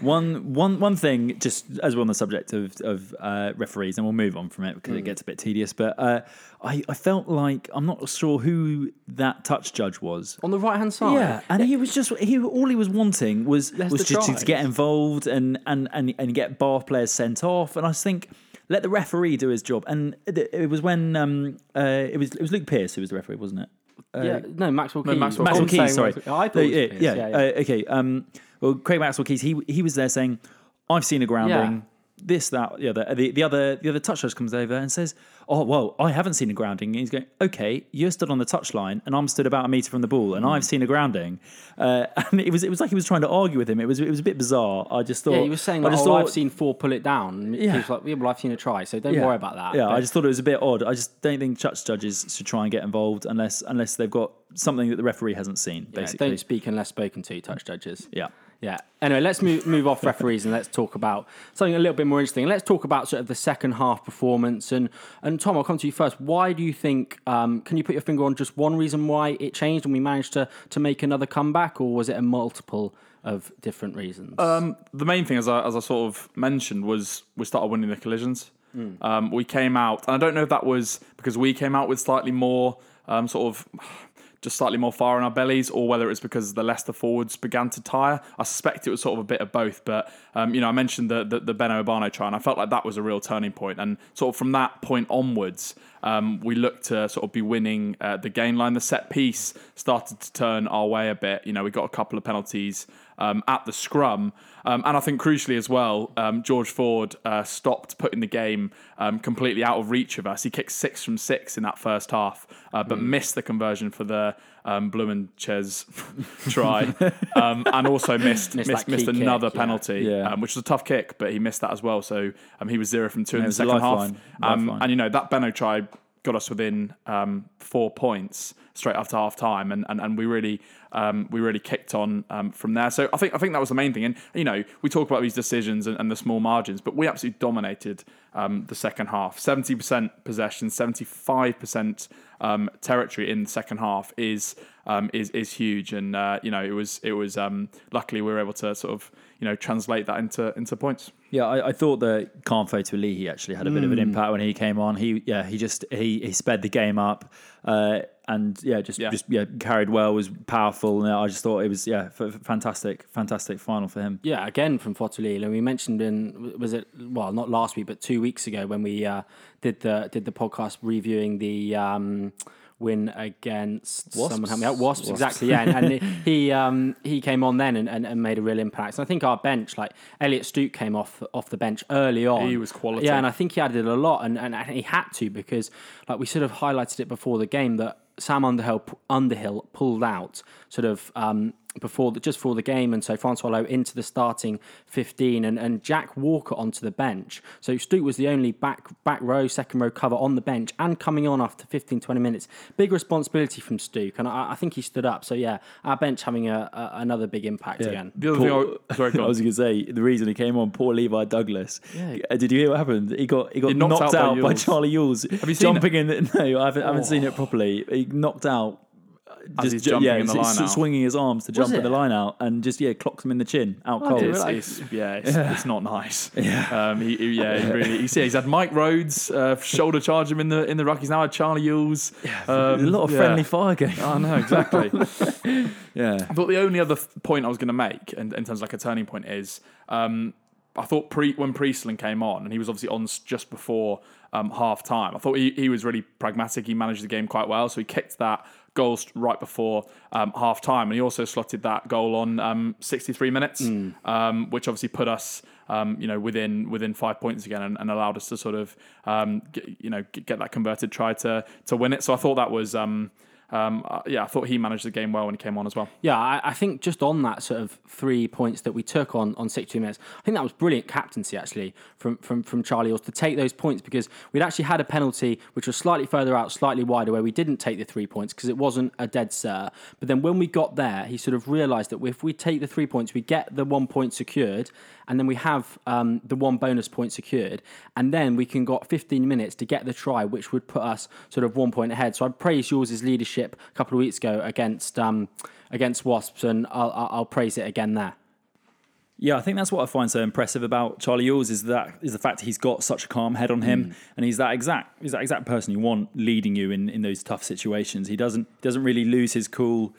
S5: One, one, one thing, just as we're on the subject of, of uh, referees, and we'll move on from it because it gets a bit tedious. But uh, I, I felt like I'm not sure who that touch judge was.
S4: on the right hand side.
S5: Yeah, and he was just he all he was wanting was was just to,
S4: tries.
S5: to get involved and and and and get bar players sent off. And I think let the referee do his job. And it, it was when um uh it was it was Luke Pearce who was the referee, wasn't it?
S4: yeah, no, Maxwell Keys.
S6: Maxwell
S5: Maxwell
S4: I'm
S5: Keys, sorry.
S4: I thought
S5: No,
S4: it
S5: yeah, yeah,
S4: yeah, yeah.
S5: Uh, okay. Um, well, Craig Maxwell Keys, he he was there saying, "I've seen a grounding." This, that, the other, the, the other, the other touch judge comes over and says, "Oh, well, I haven't seen a grounding." And he's going, "Okay, you're stood on the touchline, and I'm stood about a meter from the ball, and I've seen a grounding." Uh, and it was, it was like he was trying to argue with him. It was, it was a bit bizarre. I just thought,
S4: Yeah, he was saying,
S5: I just
S4: oh,
S5: thought,
S4: I've seen four pull it down. And He
S5: Yeah.
S4: was like, yeah, well, I've seen a try, so don't
S5: yeah.
S4: worry about that.
S5: Yeah, I just thought it was a bit odd. I just don't think touch judges should try and get involved unless, unless they've got something that the referee hasn't seen.
S4: yeah,
S5: Basically,
S4: don't speak unless spoken to, touch judges.
S5: yeah.
S4: Yeah. Anyway, let's move move off referees and let's talk about something a little bit more interesting. Let's talk about sort of the second half performance. And and Tom, I'll come to you first. Why do you think? Um, can you put your finger on just one reason why it changed and we managed to to make another comeback, or was it a multiple of different reasons?
S6: Um, the main thing, as I, as I sort of mentioned, was we started winning the collisions. Um, we came out, and I don't know if that was because we came out with slightly more um, sort of just slightly more fire in our bellies, or whether it was because the Leicester forwards began to tire. I suspect it was sort of a bit of both. But um, you know, I mentioned the the, the Beno Obano try, and I felt like that was a real turning point. And sort of from that point onwards, um, we looked to sort of be winning uh, the game line. The set piece started to turn our way a bit. You know, we got a couple of penalties um, at the scrum. Um, and I think crucially as well, um, George Ford uh, stopped putting the game um, completely out of reach of us. He kicked six from six in that first half, uh, but missed the conversion for the um, Blumenchez try, um, and also missed
S4: Missed
S6: missed, missed another
S4: kick,
S6: penalty,
S5: Yeah.
S6: Um, which was a tough kick, but he missed that as well. So um, he was zero from two in the second
S5: lifeline,
S6: half. Um,
S5: lifeline.
S6: and you know that Beno try got us within um, four points straight after half time, and, and, and we really um, we really kicked on um, from there. So I think I think that was the main thing. And you know we talk about these decisions and, and the small margins, but we absolutely dominated um, the second half. Seventy percent possession, seventy five percent um, territory in the second half is um, is is huge. And uh, you know it was it was um, luckily we were able to sort of you know translate that into into points.
S5: Yeah, I, I thought that Khanfo Tulihi actually had a bit of an impact when he came on. He yeah, he just he, he sped the game up, uh, and yeah, just
S6: Yeah.
S5: just yeah carried well, was powerful, and I just thought it was yeah, f- f- fantastic, fantastic final for him.
S4: Yeah, again from Fotolil, and we mentioned in was it well not last week but two weeks ago when we uh, did the did the podcast reviewing the um, win against
S5: Wasps?
S4: someone help me out Wasps, exactly yeah and, and he um, he came on then and, and, and made a real impact. And I think our bench like Elliot Stooke came off off the bench early on.
S6: He was quality.
S4: Yeah, and I think he added a lot, and, and he had to because like we sort of highlighted it before the game that Sam Underhill Underhill pulled out sort of. Um, before the, just before the game, and so Francois Louw into the starting fifteen, and, and Jack Walker onto the bench. So Stooke was the only back back row, second row cover on the bench, and coming on after 15, 20 minutes. Big responsibility from Stooke, and I, I think he stood up. So yeah, our bench having a, a another big impact again.
S6: The other
S5: Paul-
S6: thing, I, sorry, go
S5: I was going to say the reason he came on, poor Levi Douglas.
S4: Yeah.
S5: Uh, Did you hear what happened? He got he got
S6: He knocked
S5: knocked,
S6: out by
S5: out, by,
S6: Ewels.
S5: Charlie Ewels. Have
S6: you seen
S5: jumping in? The, no, I haven't, I haven't seen it properly. He knocked out.
S6: As he's
S5: ju-
S6: jumping
S5: yeah,
S6: in the line out.
S5: swinging his arms to jump
S4: it?
S5: in the line out, and just yeah, clocks him in the chin, out
S4: I
S5: cold.
S4: didn't
S6: It's,
S4: realise.
S6: it's, yeah, it's, it's not nice. Yeah, um, he, he- yeah, he really. He's, yeah, he's had Mike Rhodes uh, shoulder charge him in the in the ruck. He's now had Charlie Ewels.
S5: There's a lot of
S6: yeah.
S5: friendly fire going.
S6: I know exactly.
S5: Yeah,
S6: I thought the only other point I was going to make, in, in terms of like a turning point, is um, I thought pre- when Priestland came on, and he was obviously on just before um, half time. I thought he, he was really pragmatic. He managed the game quite well, so he kicked that goal st- right before um, half time, and he also slotted that goal on um, 63 minutes, um, which obviously put us. Um, you know, within within five points again, and, and allowed us to sort of, um, get, you know, get, get that converted try to to win it. So I thought that was, um, uh, yeah, I thought he managed the game well when he came on as well.
S4: Yeah, I, I think just on that sort of three points that we took on on 62 minutes, I think that was brilliant captaincy actually from from from Charlie Ors to take those points because we'd actually had a penalty which was slightly further out, slightly wider, where we didn't take the three points because it wasn't a dead cert. But then when we got there, he sort of realised that if we take the three points, we get the one point secured, and then we have um, the one bonus point secured, and then we can got 15 minutes to get the try, which would put us sort of one point ahead. So I praise yours' leadership a couple of weeks ago against um, against Wasps, and I'll, I'll praise it again there.
S5: Yeah, I think that's what I find so impressive about Charlie Ewels is that is the fact he's got such a calm head on him, and he's that exact he's that exact person you want leading you in, in those tough situations. He doesn't he doesn't really lose his cool.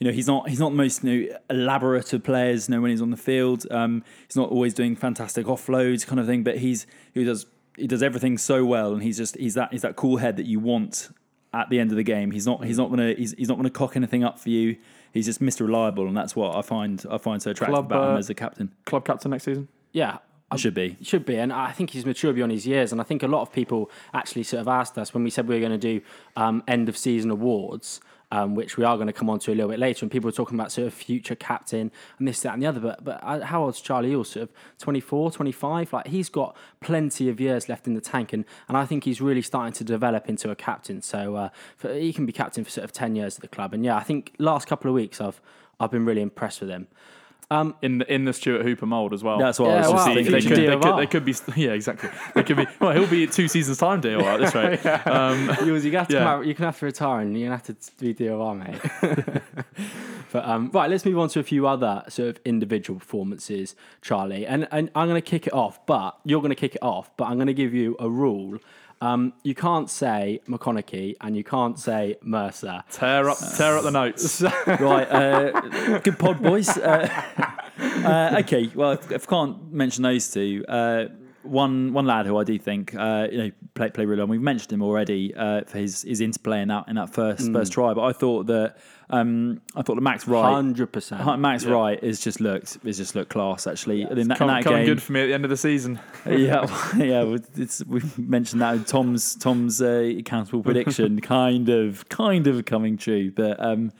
S5: You know, he's not he's not the most you know, elaborate of players. You know, when he's on the field, um, he's not always doing fantastic offloads kind of thing. But he's he does he does everything so well, and he's just he's that he's that cool head that you want at the end of the game. He's not he's not gonna he's, he's not gonna cock anything up for you. He's just Mr. Reliable, and that's what I find I find so attractive
S6: Club,
S5: about him
S6: uh,
S5: as a captain.
S6: Club captain next season.
S4: Yeah.
S5: I should be.
S4: Should be, and I think he's mature beyond his years. And I think a lot of people actually sort of asked us when we said we were going to do um, end of season awards, um, which we are going to come on to a little bit later. And people are talking about sort of future captain and this, that, and the other. But but uh, how old's Charlie Ewell? Sort of 24, 25? Like he's got plenty of years left in the tank, and, and I think he's really starting to develop into a captain. So uh, for, he can be captain for sort of 10 years at the club. And yeah, I think last couple of weeks I've I've been really impressed with him.
S6: In the in the Stuart Hooper mold as well.
S5: That's what I
S4: Yeah,
S5: was just
S4: wow.
S6: they,
S5: thinking.
S6: they, could, they, could, they could be yeah exactly they could be well he'll be two seasons time deal at this rate um,
S4: Yours, you have to
S6: Yeah.
S4: come out, you can have to retire and you're gonna have to be DOR, mate. but um, right, let's move on to a few other sort of individual performances, Charlie. And and I'm gonna kick it off, but you're gonna kick it off, but I'm gonna give you a rule. Um, you can't say McConnochie and you can't say Mercer.
S6: tear up tear up the notes
S5: right, uh, good pod, boys. Uh, uh, okay, well, if, if I can't mention those two, uh, one one lad who I do think uh, you know play play really well. We've mentioned him already uh, for his his interplay in that in that first first try, but I thought that um, I thought that Max Wright.
S4: Hundred percent.
S5: Max Wright is just looked is just looked class actually in that, in
S6: Come,
S5: that
S6: coming
S5: game.
S6: good for me at the end of the season
S5: yeah, yeah. It's, we mentioned that Tom's Tom's uh, accountable prediction kind of kind of coming true, but um,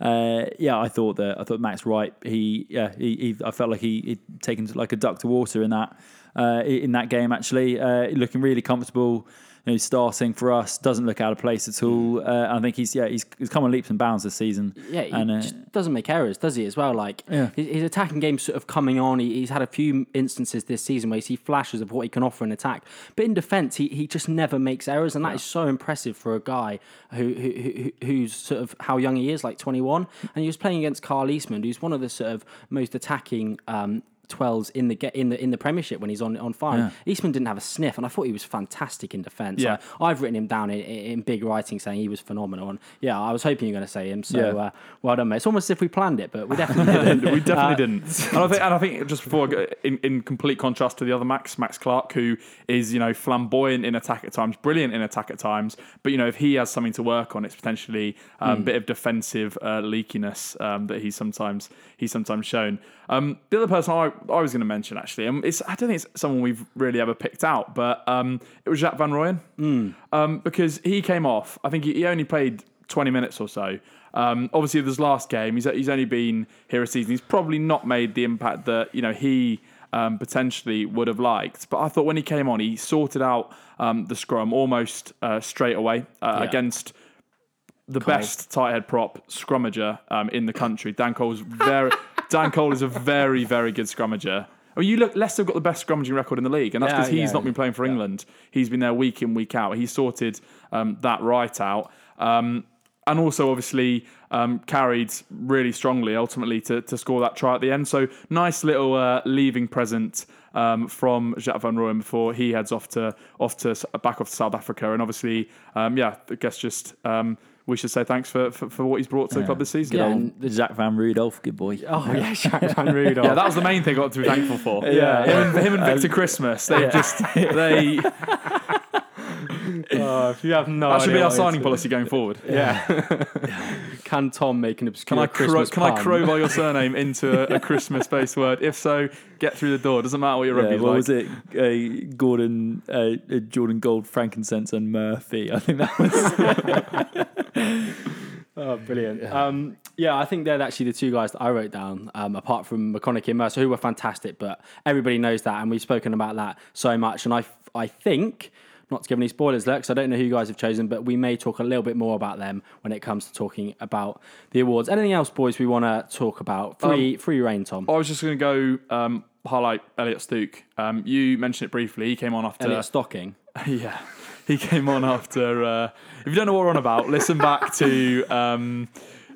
S5: uh, yeah, I thought that I thought Max Wright. He yeah, he, he I felt like he he'd taken like a duck to water in that uh, in that game. Actually, uh, looking really comfortable. You know, starting for us doesn't look out of place at all. Uh, I think he's yeah he's, he's come on leaps and bounds this season.
S4: Yeah, he
S5: and uh,
S4: just doesn't make errors, does he? As well, like
S5: Yeah.
S4: his, his attacking game's sort of coming on. He, he's had a few instances this season where you see flashes of what he can offer in attack, but in defence, he, he just never makes errors, and that is so impressive for a guy who, who, who who's sort of how young he is, like twenty one, and he was playing against Kyle Eastmond, who's one of the sort of most attacking. Um, 12s in the get in the in the Premiership when he's on on fire. Eastmond didn't have a sniff, and I thought he was fantastic in defence.
S6: Yeah.
S4: I, I've written him down in, in big writing saying he was phenomenal, and yeah, I was hoping you were going to say him. So
S5: Yeah.
S4: uh, well done, mate. It's almost as if we planned it, but we definitely didn't.
S6: we definitely
S4: Uh,
S6: didn't. And I think, and I think just before, I go, in, in complete contrast to the other Max, Max Clark, who is you know flamboyant in attack at times, brilliant in attack at times, but you know if he has something to work on, it's potentially a um, bit of defensive uh, leakiness um, that he's sometimes he's sometimes shown. Um, the other person I, I was going to mention actually, um, it's I don't think it's someone we've really ever picked out, but um, it was Jacques Van Rooyen um, because he came off. I think he, he only played 20 minutes or so. Um, obviously, this last game, he's, he's only been here a season. He's probably not made the impact that you know he um, potentially would have liked. But I thought when he came on, he sorted out um, the scrum almost uh, straight away uh,
S4: Yeah.
S6: against the best tight head prop scrummager um, in the country. Dan Cole's very Dan Cole is a very very good scrummager. I mean, you look. Leicester have got the best scrummaging record in the league, and that's
S4: Yeah,
S6: because he's
S4: yeah,
S6: not been playing for England. He's been there week in week out. He sorted um, that right out, um, and also obviously um, carried really strongly ultimately to, to score that try at the end. So nice little uh, leaving present um, from Jacques Van Rooyen before he heads off to off to back off to South Africa, and obviously, um, yeah, I guess just. Um, we should say thanks for, for, for what he's brought to the club this season.
S4: Yeah,
S5: old
S4: and the-
S5: Jack Van Rudolph, good boy.
S4: Oh yeah, Jacques Van Rudolph.
S6: Yeah, that was the main thing I got to be thankful for.
S5: Yeah.
S6: him, and, him and Victor Christmas. They just they
S4: Oh, if you have no
S6: that should be our signing policy going forward.
S4: Yeah. can Tom make an obscure
S6: Can I cro-
S4: Christmas
S6: can I
S4: pun?
S6: crowbar your surname into a, a Christmas based word? If so, get through the door. Doesn't matter what your
S5: Yeah,
S6: rugby's
S5: what
S6: like.
S5: was it? Uh, Gordon, uh, uh, Jordan Gold, frankincense, and Murphy. I think that was.
S4: Oh, brilliant. Yeah. Um, yeah, I think they're actually the two guys that I wrote down, um, apart from McConnochie and Mercer, who were fantastic, but everybody knows that, and we've spoken about that so much. And I, I think, not to give any spoilers there, because I don't know who you guys have chosen, but we may talk a little bit more about them when it comes to talking about the awards. Anything else, boys, we want to talk about? Free, um, free reign, Tom.
S6: I was just going to go um, highlight Elliot Stooke. Um, you mentioned it briefly. He came on after.
S4: Elliot Stocking.
S6: yeah. He came on after. Uh, if you don't know what we're on about, listen back to um,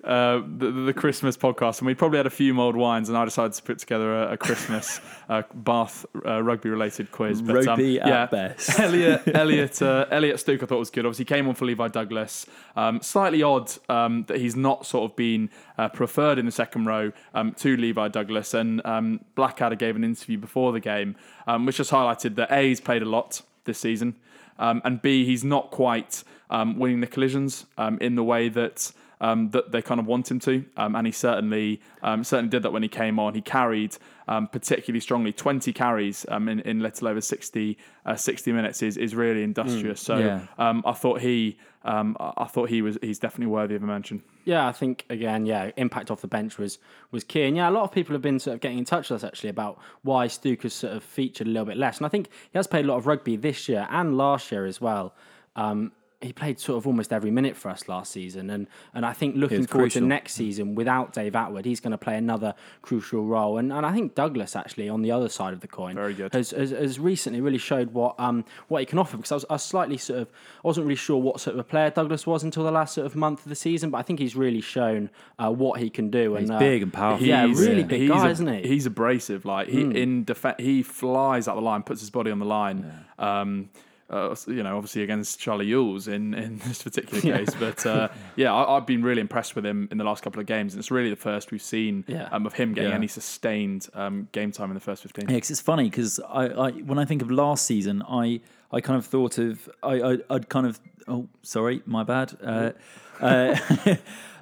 S6: uh, the, the, Christmas podcast, and we probably had a few mulled wines, and I decided to put together a, a Christmas uh, Bath uh, rugby related quiz.
S5: But, um, yeah, at best.
S6: Elliot Elliot uh, Elliot Stooke, I thought was good. Obviously, came on for Levi Douglas. Um, slightly odd um, that he's not sort of been uh, preferred in the second row um, to Levi Douglas. And um, Blackadder gave an interview before the game, um, which just highlighted that A, he's played a lot this season, and B, he's not quite winning the collisions in the way that um, that they kind of want him to, um, and he certainly um, certainly did that when he came on. He carried um, particularly strongly, 20 carries um, in, in little over 60, uh, 60 minutes is, is really industrious. Mm, so yeah. Um, I thought he I thought he was he's definitely worthy of a mention.
S4: Yeah, I think again, yeah, impact off the bench was was key, and yeah, a lot of people have been sort of getting in touch with us actually about why Stooke has sort of featured a little bit less, and I think he has played a lot of rugby this year and last year as well. Um, he played sort of almost every minute for us last season, and and I think looking forward crucial. to next season without Dave Attwood, he's going to play another crucial role. And and I think Douglas actually on the other side of the coin
S6: Very good.
S4: Has, has, has recently really showed what um what he can offer because I was, I was slightly sort of I wasn't really sure what sort of a player Douglas was until the last sort of month of the season, but I think he's really shown uh, what he can do.
S5: He's
S4: and, uh,
S5: big and powerful.
S4: Yeah, really big guy,
S6: a,
S4: isn't he?
S6: He's abrasive. Like he mm. in defense, he flies out the line, puts his body on the line. Yeah. Um, uh, you know, obviously against Charlie Ewels in, in this particular case. But uh, yeah, I, have been really impressed with him in the last couple of games. And it's really the first we've seen yeah. um, of him getting yeah. any sustained um, game time in the first 15.
S5: Yeah, cause it's funny because I, I, when I think of last season, I, I kind of thought of, I, I, would kind of, oh, sorry, my bad. Uh, uh,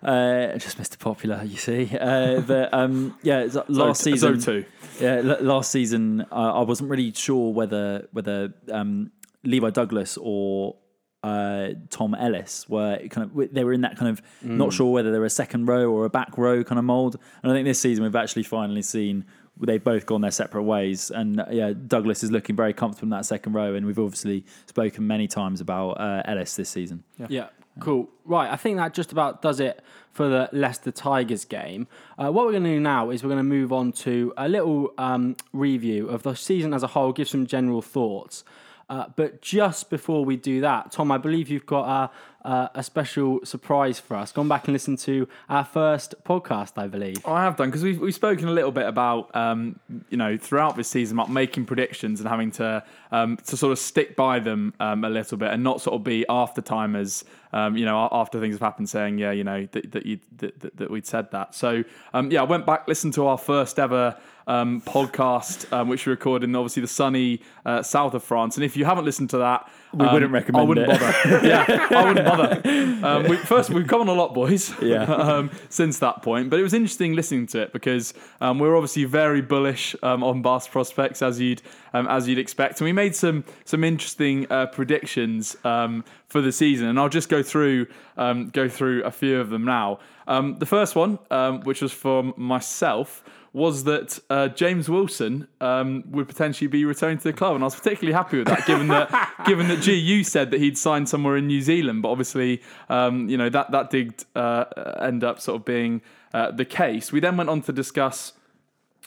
S5: uh, just Mr. Popular, you see. Uh, but um, yeah, last season.
S6: So too.
S5: Yeah, last season I wasn't really sure whether whether um, Levi Douglas or uh, Tom Ellis were kind of they were in that kind of mm. not sure whether they're a second row or a back row kind of mold. And I think this season we've actually finally seen they've both gone their separate ways. And uh, yeah, Douglas is looking very comfortable in that second row, and we've obviously spoken many times about uh, Ellis this season.
S4: Yeah. yeah. Cool. Right. I think that just about does it for the Leicester Tigers game. Uh, what we're going to do now is we're going to move on to a little um, review of the season as a whole, give some general thoughts. Uh, but just before we do that, Tom, I believe you've got a, a, special surprise for us. Gone back and listened to our first podcast, I believe.
S6: I have done because we've, we've spoken a little bit about, um, you know, throughout this season about making predictions and having to um, to sort of stick by them um, a little bit and not sort of be after timers, um, you know, after things have happened, saying, yeah, you know, that that, you, that, that, we'd said that. So um, yeah, I went back listened to our first ever um, podcast, which we recorded in obviously the sunny uh, south of France. And if you haven't listened to that,
S5: we um, wouldn't recommend.
S6: I wouldn't
S5: it.
S6: bother. yeah, I wouldn't bother. Um, we, first, we've come on a lot, boys.
S5: Yeah.
S6: um, since that point, but it was interesting listening to it because um, we are obviously very bullish um, on Bath prospects as you'd um, as you'd expect, and we made some some interesting uh, predictions um, for the season. And I'll just go through go through a few of them now. the first one, which was from myself was that uh, James Wilson um, would potentially be returning to the club, and I was particularly happy with that, given that given that G you said that he'd signed somewhere in New Zealand, but obviously um, you know that that did uh, end up sort of being uh, the case. We then went on to discuss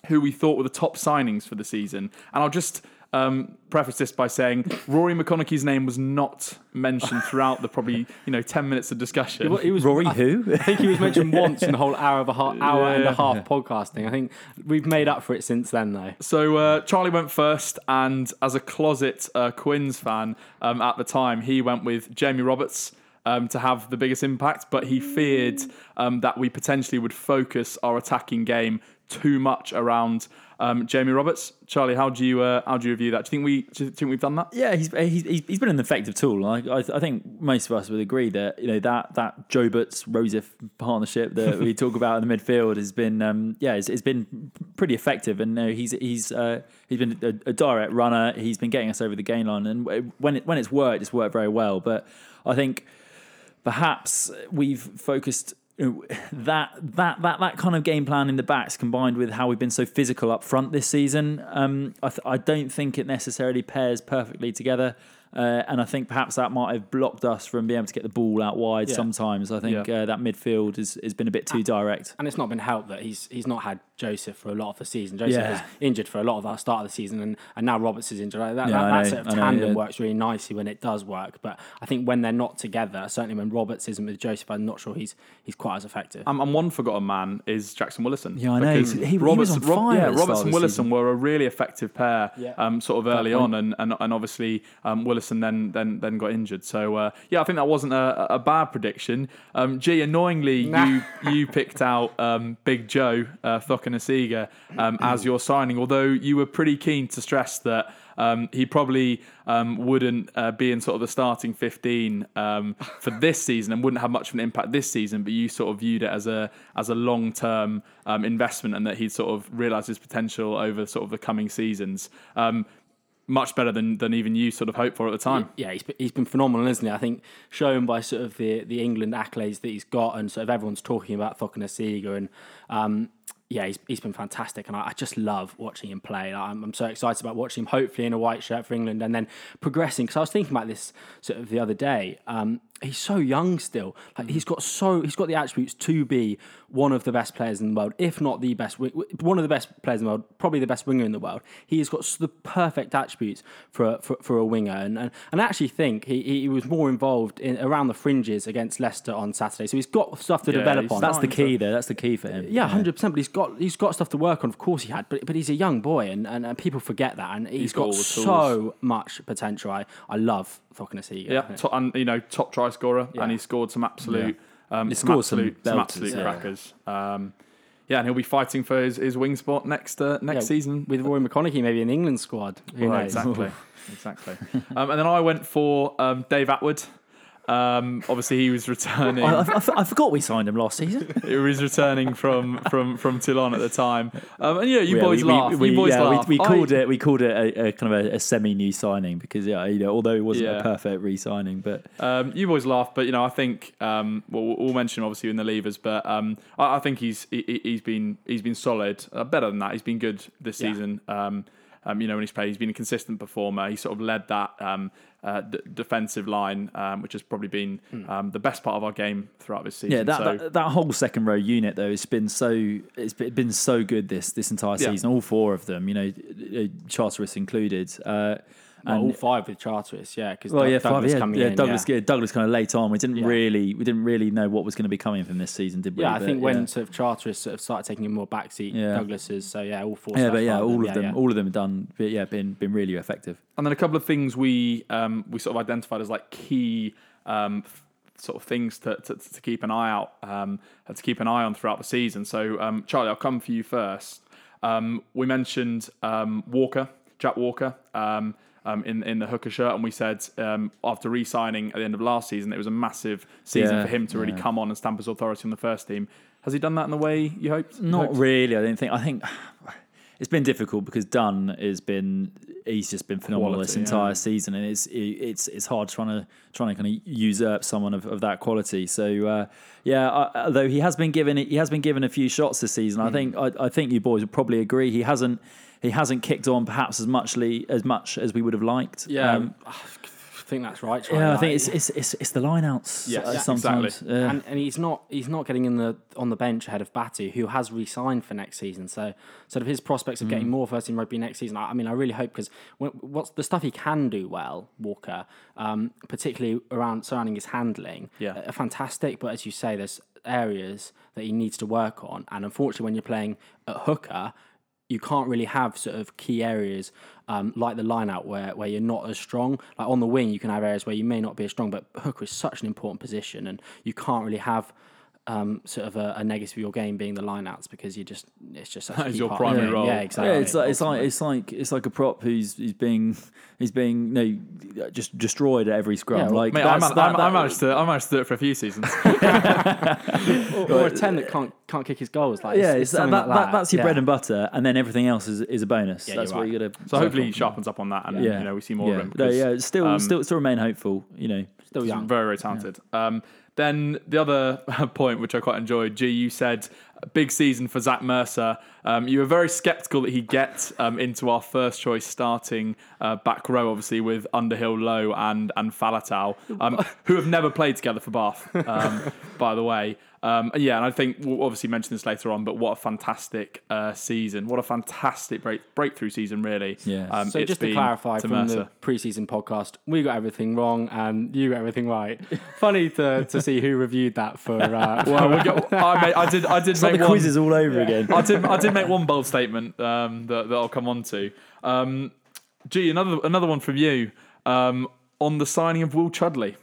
S6: who we thought were the top signings for the season, and I'll just um, preface this by saying Rory McConnochie's name was not mentioned throughout the probably you know ten minutes of discussion.
S5: He was, Rory
S4: I,
S5: who?
S4: I think he was mentioned once in the whole hour of a half, hour yeah. and a half podcasting. I think we've made up for it since then, though.
S6: So uh, Charlie went first, and as a closet uh, Quins fan um, at the time, he went with Jamie Roberts. Um, to have the biggest impact, but he feared um, that we potentially would focus our attacking game too much around um, Jamie Roberts. Charlie, how do you uh, how do you review that? Do you think we do you think we've done that?
S5: Yeah, he's he's, he's been an effective tool. I, I, I think most of us would agree that you know that that Joberts Rosef partnership that we talk about in the midfield has been um, yeah it's, it's been pretty effective. And you know, he's he's uh, he's been a, a, direct runner. He's been getting us over the gain line, and when it when it's worked, it's worked very well. But I think perhaps we've focused that that that that kind of game plan in the backs combined with how we've been so physical up front this season, um, I, th- I don't think it necessarily pairs perfectly together. Uh, and I think perhaps that might have blocked us from being able to get the ball out wide.
S4: Yeah.
S5: Sometimes I think
S6: Yeah.
S5: uh, that midfield has, has been a bit too direct.
S4: And it's not been helped that he's he's not had Joseph for a lot of the season. Joseph
S5: Yeah.
S4: was injured for a lot of our start of the season, and, and now Roberts is injured. That
S5: Yeah,
S4: that, that sort of
S5: I know,
S4: tandem
S5: yeah.
S4: works really nicely when it does work. But I think when they're not together, certainly when Roberts isn't with Joseph, I'm not sure he's he's quite as effective.
S6: And, and one forgotten man is Jackson Willison.
S5: Yeah, I know.
S6: Because
S5: He- he was on fire
S6: yeah,
S5: at the start
S6: Roberts and Willison
S5: season.
S6: were a really effective pair,
S4: Yeah.
S6: um, sort of early on, and, and and obviously um, Willison then then then got injured. So uh, yeah, I think that wasn't a, a bad prediction. Um, G, annoyingly, you you picked out um, Big Joe uh, Cokanasiga um, as your signing, although you were pretty keen to stress that. Um, he probably um, wouldn't uh, be in sort of the starting 15 um, for this season and wouldn't have much of an impact this season. But you sort of viewed it as a as a long term um, investment and that he'd sort of realised his potential over sort of the coming seasons. Much better than than even you sort of hoped for at the time.
S4: Yeah, he's been, he's been phenomenal, isn't he? I think shown by sort of the the England accolades that he's got, and sort of everyone's talking about Cokanasiga, and um, yeah, he's, he's been fantastic, and I, I just love watching him play. Like, I'm, I'm so excited about watching him, hopefully in a white shirt for England, and then progressing. Because I was thinking about this sort of the other day. Um, he's so young still. Like he's got so he's got the attributes to be one of the best players in the world, if not the best, one of the best players in the world, probably the best winger in the world. He has got the perfect attributes for a, for, for a winger, and, and and I actually think he, he was more involved in around the fringes against Leicester on Saturday. So he's got stuff to
S6: Yeah,
S4: develop on.
S5: That's the
S6: starting
S5: key there. That's the key for him.
S4: Yeah, hundred percent. But he's got he's got stuff to work on. Of course, he had, but but he's a young boy, and, and, and people forget that. And he's
S6: got
S4: got, so much potential. I, I love Cokanasiga.
S6: Yeah, to, and you know, top try scorer,
S4: Yeah.
S6: and he scored some absolute, um,
S5: He
S6: some
S5: scored some
S6: absolute, some,
S5: belters,
S6: absolute
S5: yeah.
S6: crackers. Um, yeah, and he'll be fighting for his, his wing spot next uh, next
S4: Yeah,
S6: season.
S4: with Roy McConnochie maybe in the England squad. Who
S6: Well,
S4: knows?
S6: exactly, exactly. um, and then I went for um, Dave Attwood. Um, obviously, he was returning.
S5: I, I, I forgot we signed him last season.
S6: he was returning from from from Toulon at the time. Um, and yeah, you
S5: Yeah,
S6: boys
S5: we,
S6: laugh.
S5: We,
S6: you boys
S5: yeah,
S6: laugh.
S5: We, we
S6: I-
S5: called it. We called it a, a kind of a, a semi-new signing because yeah, you know, although it wasn't
S6: Yeah.
S5: a perfect re-signing, but
S6: Um, you boys laugh, but you know I think um, well we'll we'll mention him obviously in the levers, but um, I, I think he's he, he's been he's been solid, uh, better than that. He's been good this season. Um, um, you know when he's played, he's been a consistent performer. He sort of led that um, uh, d- defensive line, um, which has probably been um, the best part of our game throughout this season.
S5: yeah, that,
S6: so,
S5: that that whole second row unit though has been so it's been so good this this entire
S6: Yeah.
S5: season. All four of them, you know, Charteris included. Uh,
S4: Well,
S5: and
S4: all five with Charteris, yeah, because
S5: well, yeah,
S4: Douglas
S5: five, yeah,
S4: coming
S5: yeah,
S4: in.
S5: Douglas,
S4: yeah.
S5: yeah, Douglas kind of late on. We didn't
S4: Yeah.
S5: really, we didn't really know what was going to be coming from this season, did we?
S4: Yeah, I
S5: But,
S4: think
S5: yeah.
S4: when sort of Charteris sort of started taking a more backseat,
S5: Yeah.
S4: Douglas's. So yeah, all four.
S5: yeah, but yeah,
S4: far,
S5: all of them,
S4: yeah.
S5: all of them have done, but yeah, been been really effective.
S6: And then a couple of things we um, we sort of identified as like key um, sort of things to, to, to keep an eye out um, to keep an eye on throughout the season. So um, Charlie, I'll come for you first. Um, we mentioned um, Walker, Jack Walker. Um, in in the hooker shirt, and we said um, after re-signing at the end of last season, it was a massive season
S5: Yeah,
S6: for him to really
S5: yeah.
S6: come on and stamp his authority on the first team. Has he done that in the way you hoped? you
S5: Not
S6: hoped?
S5: really. I don't think. I think it's been difficult because Dunn has been. He's just been phenomenal this entire
S6: yeah.
S5: season, and it's it's it's hard trying to trying to kind of usurp someone of, of that quality. So uh, yeah, I, although he has been given he has been given a few shots this season.
S6: Hmm.
S5: I think I, I think you boys would probably agree he hasn't he hasn't kicked on perhaps as muchly as much as we would have liked.
S4: Yeah,
S5: Um,
S4: I think that's right.
S5: Yeah. I think it's it's it's, it's the lineouts.
S6: Yes,
S5: uh, sometimes.
S6: exactly.
S5: Yeah.
S4: and, and he's not he's not getting in the on the bench ahead of Batty, who has re-signed for next season. So sort of his prospects of getting
S5: Mm.
S4: more first team rugby next season. I, I mean, I really hope because what's the stuff he can do well, Walker, um, particularly around surrounding his handling,
S6: Yeah.
S4: are fantastic. But as you say, there's areas that he needs to work on, and unfortunately, when you're playing at hooker. You can't really have sort of key areas um, like the line out where, where you're not as strong. Like on the wing, you can have areas where you may not be as strong, but hooker is such an important position, and you can't really have um, sort of a, a negative of your game being the lineouts because you just it's just such a
S6: That is your
S4: part
S6: primary
S4: game.
S6: role.
S4: Yeah, exactly.
S5: Yeah, it's like it's like it's like it's like a prop who's who's being he's being no just destroyed at every scrum.
S4: Yeah, well,
S5: like
S6: Mate, I,
S5: that's-
S6: man-
S5: that-
S6: I, I
S5: that-
S6: managed to I managed to do it for a few seasons.
S4: or, or a ten that can't can't kick his goals. Like
S5: yeah,
S4: it's,
S5: it's,
S4: it's
S5: that,
S4: like
S5: that, that's your
S4: Yeah.
S5: bread and butter, and then everything else is, is a bonus.
S4: Yeah,
S5: that's
S4: you're
S5: what
S4: right.
S5: you got to.
S6: So hopefully he sharpens up on that, and
S5: yeah,
S6: you know we see more
S5: yeah.
S6: of him.
S5: No, yeah, still
S6: um,
S5: still still remain hopeful. You know,
S4: Still young.
S6: Very, very talented. Um, then the other point, which I quite enjoyed, G, you said big season for Zach Mercer. Um, you were very sceptical that he'd get um, into our first choice starting uh, back row, obviously with Underhill, Louw, and and Faletau, um, who have never played together for Bath, um, by the way. Um, yeah, and I think we'll obviously mention this later on, but what a fantastic uh, season! What a fantastic break, breakthrough season, really.
S5: Yeah.
S6: Um,
S4: So just to clarify
S6: to
S4: from
S6: Mercer.
S4: the preseason podcast, we got everything wrong and you got everything right. Funny to, to see who reviewed that for. Uh,
S6: Well, we got, I, made, I did. I did
S5: It's like
S6: make
S5: the
S6: one,
S5: quiz is all over again.
S6: I did. I did make one bold statement um, that, that I'll come on to. Um, gee, another another one from you um, on the signing of Will Chudley,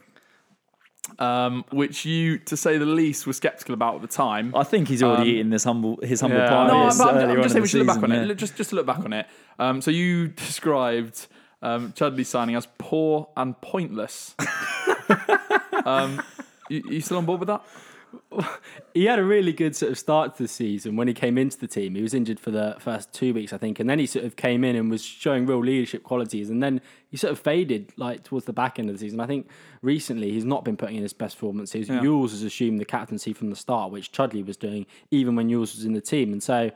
S6: um, which you, to say the least, were sceptical about at the time.
S5: I think he's already
S6: Um,
S5: eating this humble his humble
S4: yeah.
S5: pie.
S6: no, but I'm, I'm just
S5: in
S6: saying we should look back on
S5: season,
S6: it. Just just to look back on it. Um, so you described um, Chudley signing as poor and pointless. um, you, you still on board with that?
S4: He had a really good sort of start to the season when he came into the team. He was injured for the first two weeks, I think, and then he sort of came in and was showing real leadership qualities. And then he sort of faded like towards the back end of the season. I think recently he's not been putting in his best performances.
S6: Yeah.
S4: Ewels has assumed the captaincy from the start, which Chudley was doing even when Ewels was in the team. And so,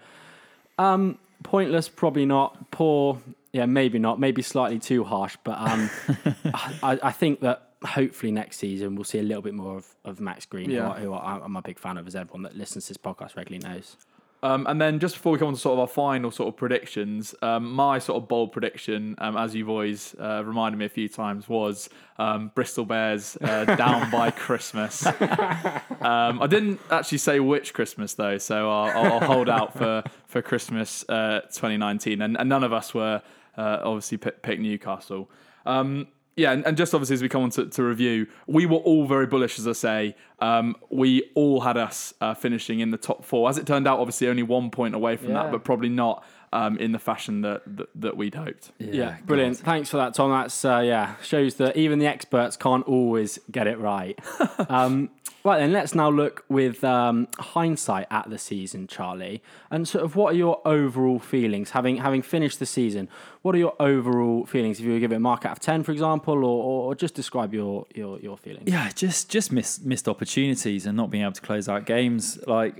S4: um, pointless, probably not. Poor, yeah, maybe not. Maybe slightly too harsh, but um, I, I think that hopefully next season we'll see a little bit more of, of Max Green,
S6: Yeah.
S4: who, I, who I'm a big fan of, as everyone that listens to this podcast regularly knows.
S6: Um, and then just before we come on to sort of our final sort of predictions, um, my sort of bold prediction, um, as you've always uh, reminded me a few times, was um, Bristol Bears uh, down by Christmas. Um, I didn't actually say which Christmas though, so I'll, I'll, hold out for for Christmas uh, 2019, and, and none of us were uh, obviously pick, pick Newcastle. Um, yeah, and, and just obviously as we come on to, to review, we were all very bullish, as I say. Um, we all had us uh, finishing in the top four. As it turned out, obviously only one point away from
S4: Yeah.
S6: that, but probably not um, in the fashion that, that, that we'd hoped.
S4: Yeah, brilliant. Thanks for that, Tom. That's uh, yeah shows that even the experts can't always get it right. um, right then, let's now look with um, hindsight at the season, Charlie, and sort of what are your overall feelings having having finished the season? What are your overall feelings? If you were to give it a mark out of ten, for example, or, or just describe your your your feelings.
S5: Yeah, just just missed missed opportunities and not being able to close out games. Like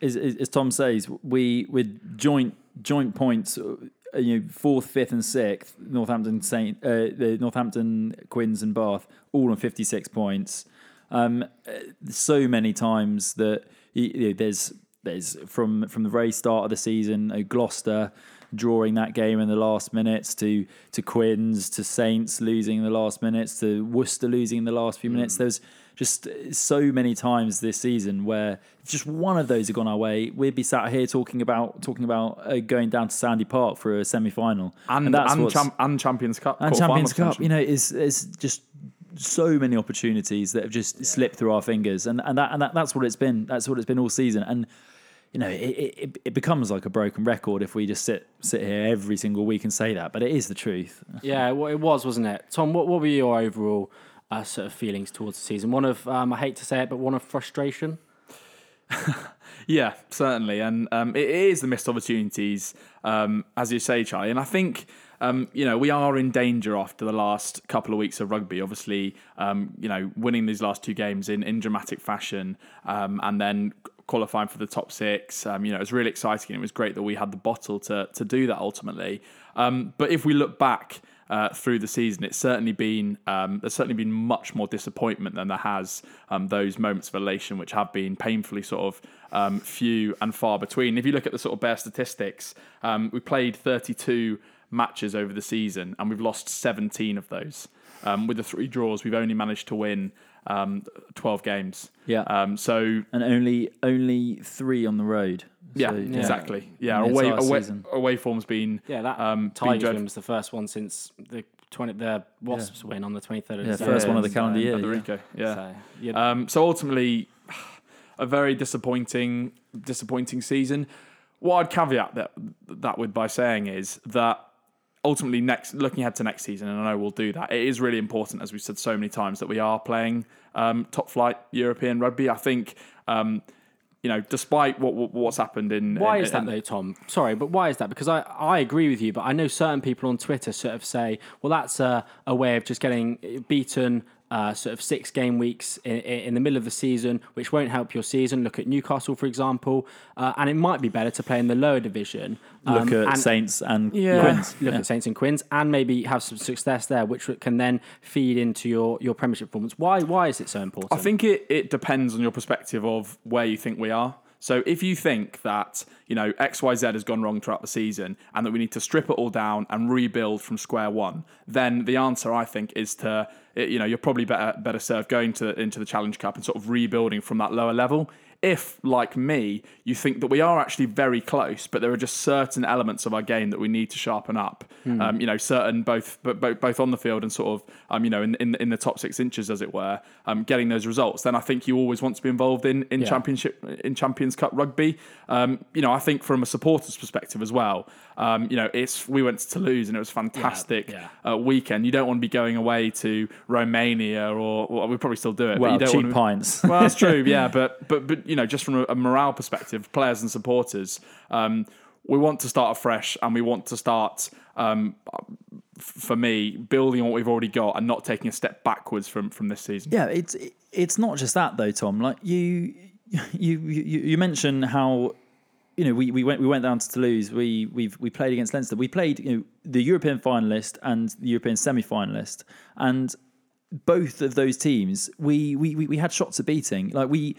S5: as, as as Tom says, we with joint joint points, uh, you know, fourth, fifth, and sixth. Northampton Saint, uh, the Northampton Quins and Bath, all on fifty six points. Um, uh, so many times that you know, there's there's from from the very start of the season, uh, Gloucester drawing that game in the last minutes to to Quins to Saints losing in the last minutes to Worcester losing in the last few minutes. There's just so many times this season where if just one of those had gone our way, we'd be sat here talking about talking about uh, going down to Sandy Park for a semi final,
S6: And, and, champ- and Champions Cup.
S5: and Champions Cup.
S6: potential.
S5: You know, is is just so many opportunities that have just slipped through our fingers, and and that and that, that's what it's been. That's what it's been all season, and. You know, it, it, it becomes like a broken record if we just sit sit here every single week and say that, but it is the truth.
S4: Yeah, well, it was, wasn't it? Tom, what, what were your overall uh, sort of feelings towards the season? One of, um, I hate to say it, but one of frustration.
S6: Yeah, certainly, and um, it is the missed opportunities, um, as you say, Charlie. And I think um, you know we are in danger after the last couple of weeks of rugby. Obviously, um, you know, winning these last two games in in dramatic fashion, um, and then qualifying for the top six. Um, you know, it was really exciting. And it was great that we had the bottle to to do that ultimately. Um, but if we look back. Uh, through the season, it's certainly been um, there's certainly been much more disappointment than there has um, those moments of elation, which have been painfully sort of um, few and far between. If you look at the sort of bare statistics, um, we played 32 matches over the season, and we've lost 17 of those. Um, with the three draws, we've only managed to win um, 12 games.
S5: Yeah.
S6: Um, so
S5: And only only three on the road.
S6: yeah,
S5: So,
S6: exactly. Yeah,
S5: In the
S6: away away,
S5: season.
S6: away form's been
S4: Yeah, that
S6: um, been
S4: Tigers win was the first one since the 20, the Wasps win on the 23rd
S5: Yeah, first one of the calendar year.
S6: at the
S5: yeah.
S6: Ricoh. Yeah.
S4: So, yeah,
S6: Um, so ultimately, a very disappointing, disappointing season. What I'd caveat that that with by saying is that ultimately, next looking ahead to next season, and I know we'll do that. It is really important, as we've said so many times, that we are playing um, top flight European rugby. I think. Um, you know, despite what, what what's happened in
S4: Why
S6: in-
S4: is that
S6: in-
S4: though, Tom? Sorry, but why is that? Because I, I agree with you, but I know certain people on Twitter sort of say, well, that's a, a way of just getting beaten uh, sort of six game weeks in, in the middle of the season, which won't help your season. Look at Newcastle, for example, uh, and it might be better to play in the lower division.
S5: Look
S4: Um,
S5: at
S4: and-
S5: Saints and
S6: Yeah.
S5: Quins.
S4: look
S5: Yeah.
S4: at Saints and Quins and maybe have some success there, which can then feed into your, your Premiership performance. Why why is it so important?
S6: I think it, it depends on your perspective of where you think we are. So if you think that, you know, XYZ has gone wrong throughout the season and that we need to strip it all down and rebuild from square one, then the answer I think is to you know, you're probably better better served going to into the Challenge Cup and sort of rebuilding from that lower level. If, like me, you think that we are actually very close, but there are just certain elements of our game that we need to sharpen up. Um, you know, certain both both, both on the field and sort of um, you know in, in in the top six inches, as it were, um, getting those results. Then I think you always want to be involved in in
S4: Yeah.
S6: championship in Champions Cup rugby. Um, you know, I think from a supporter's perspective as well. Um, you know, it's we went to Toulouse and it was a fantastic
S4: yeah.
S6: Uh, weekend. You don't want to be going away to Romania or well, we probably still do it. but
S5: Well,
S6: you don't
S5: cheap
S6: want to,
S5: pints.
S6: well, that's true, yeah, but but but you know, just from a, morale perspective, players and supporters, um, we want to start afresh, and we want to start. Um, for me, building on what we've already got and not taking a step backwards from from this season.
S5: Yeah, it's it's not just that though, Tom. Like you you you, you mentioned how you know we, we went we went down to Toulouse. We we've we played against Leinster. We played you know the European finalist and the European semi finalist, and both of those teams we, we we had shots at beating. Like we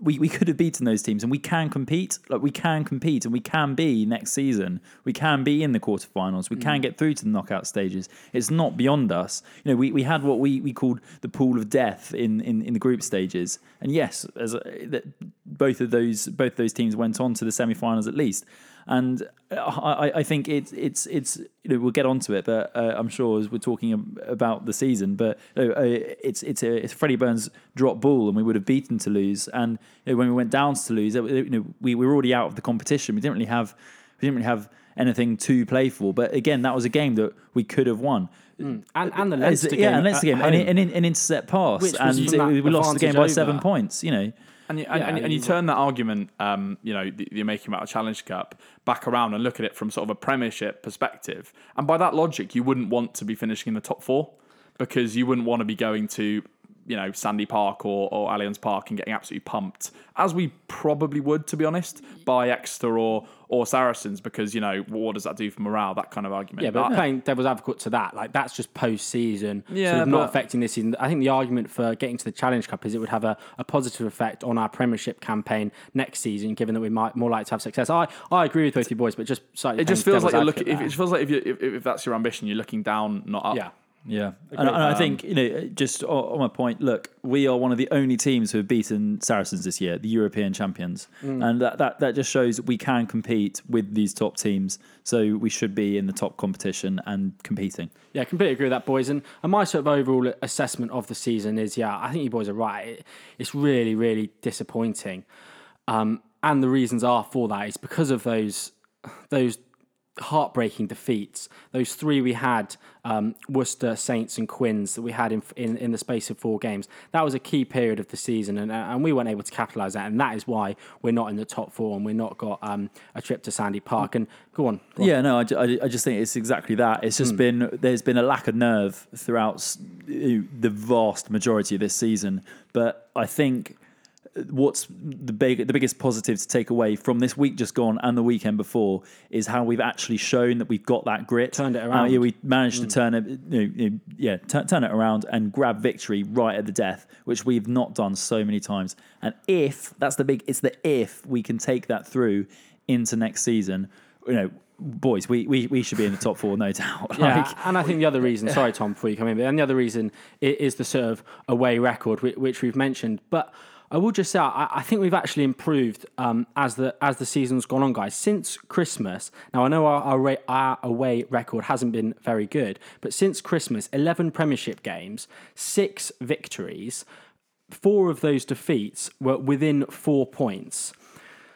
S5: we we could have beaten those teams, and we can compete. Like we can compete, and we can be next season. We can be in the quarterfinals. We can mm. get through to the knockout stages. It's not beyond us. You know, we, we had what we, we called the pool of death in, in, in the group stages, and yes, as a, that both of those both of those teams went on to the semi-finals at least. And I, I- I think it's it's it's you know we'll get onto it, but uh, I'm sure as we're talking about the season, but uh, uh, it's it's a it's Freddie Burns drop ball, and we would have beaten Toulouse. And you know, when we went down to Toulouse, uh, you know we, we were already out of the competition. We didn't really have we didn't really have anything to play for. But again, that was a game that we could have won.
S4: and, and the Leinster
S5: it-
S4: game.
S5: yeah, and Leinster
S4: at
S5: game, and an, intercept pass,
S4: Which
S5: and
S4: that
S5: we lost the game by
S4: advantage
S5: seven
S4: over.
S5: points. You know,
S6: And you,
S4: Yeah,
S6: and, and, and you
S4: you-
S6: turn that argument, um, you know, that you're making about a Challenge Cup back around and look at it from sort of a Premiership perspective. And by that logic, you wouldn't want to be finishing in the top four because you wouldn't want to be going to, you know, Sandy Park or, or Allianz Park and getting absolutely pumped, as we probably would, to be honest, mm-hmm. by Exeter or or Saracens, because you know what does that do for morale? That kind of argument.
S4: Yeah, but
S6: I-
S4: playing devil's advocate to that, like that's just post season,
S6: Yeah,
S4: sort of not affecting this season. I think the argument for getting to the Challenge Cup is it would have a, a positive effect on our Premiership campaign next season, given that we might more likely to have success. I, I agree with both you boys, but just slightly
S6: it just feels like you're looking. If, it feels like if, you, if if that's your ambition, you're looking down, not up.
S4: yeah.
S5: Yeah, and, and I think you know, just on my point. Look, we are one of the only teams who have beaten Saracens this year, the European champions, and that, that that just shows we can compete with these top teams. So we should be in the top competition and competing.
S4: Yeah, I completely agree with that, boys. And, and my sort of overall assessment of the season is, yeah, I think you boys are right. It, it's really, really disappointing. Um, and the reasons are for that is because of those those heartbreaking defeats. Those three we had, um, Worcester, Saints, and Quins, that we had in, in in the space of four games. That was a key period of the season, and and we weren't able to capitalise that, and that is why we're not in the top four, and we're not got um, a trip to Sandy Park. And go on, go on.
S5: Yeah, no, I, I, I just think it's exactly that. It's just been there's been a lack of nerve throughout s- you know, the vast majority of this season, but I think what's the big the biggest positive to take away from this week just gone and the weekend before is how we've actually shown that we've got that grit
S4: Turned it
S5: Uh,
S4: around.
S5: yeah, we managed to turn it you know, yeah tu- turn it around and grab victory right at the death which we've not done so many times and if that's the big it's the if we can take that through into next season you know boys we we, we should be in the top four no doubt
S4: Yeah, and I think the other reason, sorry Tom, before you come in, but and the other reason is the sort of away record which we've mentioned. But I will just say I, I think we've actually improved um, as the as the season's gone on, guys. Since Christmas, now I know our our, our away record hasn't been very good, but since Christmas, eleven Premiership games, six victories, four of those defeats were within four points.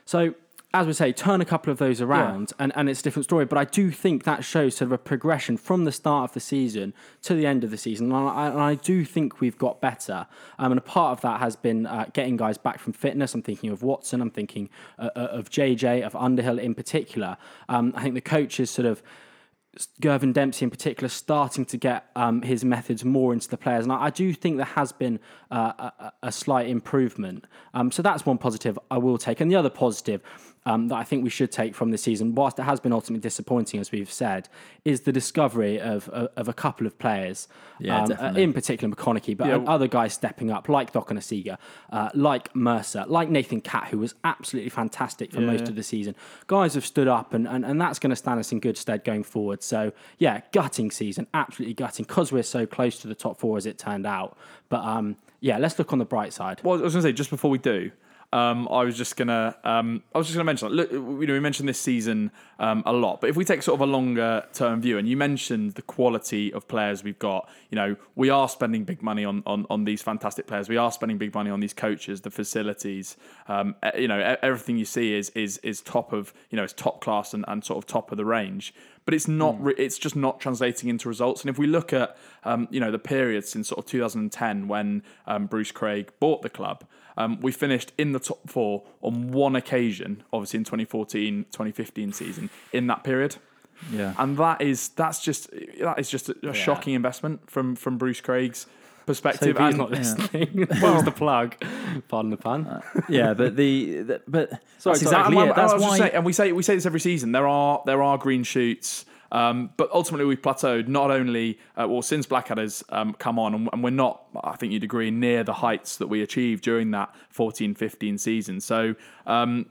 S4: So, as we say, turn a couple of those around, and, and it's a different story. But I do think that shows sort of a progression from the start of the season to the end of the season. And I, and I do think we've got better. Um, and a part of that has been uh, getting guys back from fitness. I'm thinking of Watson, I'm thinking uh, uh, of JJ, of Underhill in particular. Um, I think the coaches sort of Girvan Dempsey in particular starting to get um, his methods more into the players, and I, I do think there has been uh, a, a slight improvement. Um, so that's one positive I will take, and the other positive um, that I think we should take from this season, whilst it has been ultimately disappointing, as we've said, is the discovery of of, of a couple of players,
S5: Yeah,
S4: um,
S5: definitely.
S4: in particular McConnochie, but
S6: Yeah.
S4: other guys stepping up, like Doc Cokanasiga, uh, like Mercer, like Nathan Catt, who was absolutely fantastic for most of the season. Guys have stood up, and, and, and that's going to stand us in good stead going forward. So, yeah, gutting season, absolutely gutting, because we're so close to the top four as it turned out. But um, yeah, let's look on the bright side.
S6: Well, I was going to say just before we do, um, I was just gonna, um, I was just gonna mention. Look, you know, we mentioned this season um, a lot, but if we take sort of a longer term view, and you mentioned the quality of players we've got, you know, we are spending big money on on, on these fantastic players. We are spending big money on these coaches, the facilities. Um, you know, everything you see is is is top of, you know, it's top class and, and sort of top of the range. But it's not. Re- it's just not translating into results. And if we look at, um, you know, the period since sort of 2010 when um, Bruce Craig bought the club. Um, we finished in the top four on one occasion, obviously in 2014, 2015 season, in that period.
S5: Yeah.
S6: And that is that's just that is just a, a shocking investment from from Bruce Craig's perspective.
S4: Hope he's
S6: and
S4: not listening. Well, the plug. Pardon the pun.
S5: yeah, but the, the but
S4: Sorry,
S5: that's exactly
S6: and
S5: it.
S6: I- I
S5: That's why.
S6: saying- and we say we say this every season. There are there are green shoots, um, but ultimately we've plateaued. Not only uh, well since Blackadder's um, come on, and, and we're not. I think you'd agree near the heights that we achieved during that 14-15 season. So. Um,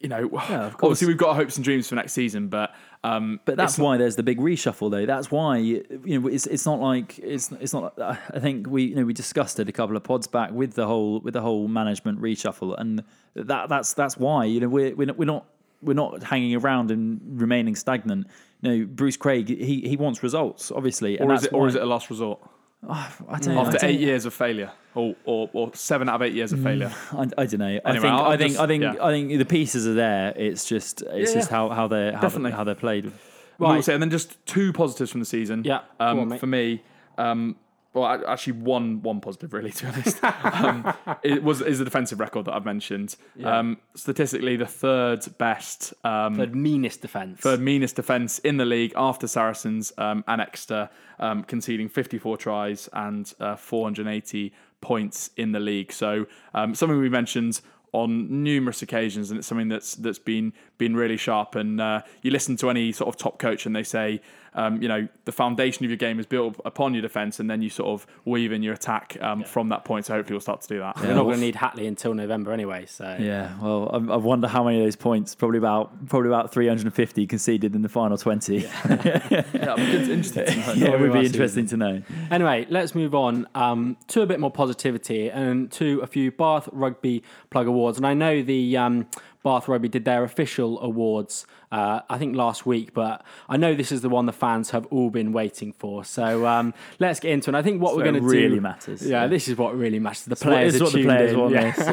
S6: you know,
S5: course.
S6: obviously we've got hopes and dreams for next season, but um,
S5: But that's why there's the big reshuffle, though. That's why you know it's it's not like it's it's not. I think we you know we discussed it a couple of pods back with the whole with the whole management reshuffle, and that that's that's why you know we're we're not, we're not we're not hanging around and remaining stagnant. You know, Bruce Craig he he wants results, obviously, and
S6: or is it or is it a last resort
S5: I don't know, I
S6: after
S5: don't-
S6: eight years of failure, or, or or seven out of eight years of failure?
S5: I, I don't know. I
S6: Anyway,
S5: think
S6: I'll
S5: I think
S6: just-
S5: I think
S6: yeah.
S5: I think the pieces are there. It's just it's
S6: Yeah,
S5: just
S6: yeah.
S5: how how they how,
S6: Definitely.
S5: how they're played.
S6: Right. Say, and then just two positives from the season.
S4: Yeah,
S6: Um,
S4: on,
S6: for me, um, well, I- actually, one one positive really, to be honest. um, it was is the defensive record that I've mentioned. Um, statistically, the third best, um,
S4: The meanest defence.
S6: third meanest defense in the league after Saracens um, and Exeter, um, conceding 54 tries and uh, 480 points in the league. So um, something we mentioned on numerous occasions, and it's something that's that's been been really sharp. And uh, you listen to any sort of top coach, and they say, um, you know, the foundation of your game is built upon your defense, and then you sort of weave in your attack um, from that point. So hopefully, we'll start to do that.
S4: We're not going to need Hatley until November anyway. So
S5: Yeah, well, I, I wonder how many of those points. Probably about probably about 350 conceded in the final 20. Yeah,
S6: Yeah, it's interesting. to know.
S5: it would be
S4: are
S5: interesting to know.
S4: Anyway, let's move on um, to a bit more positivity and to a few Bath Rugby Plug Awards. And I know the um, Bath Rugby did their official awards, uh, I think last week, but I know this is the one the fans have all been waiting for. So um, let's get into it. And I think what we're going to do
S5: really matters.
S4: Yeah,
S5: Yeah.
S4: this is what really matters. The
S5: What
S4: players
S5: is
S4: are
S5: what the players
S4: in.
S5: want
S4: Yeah.
S5: this.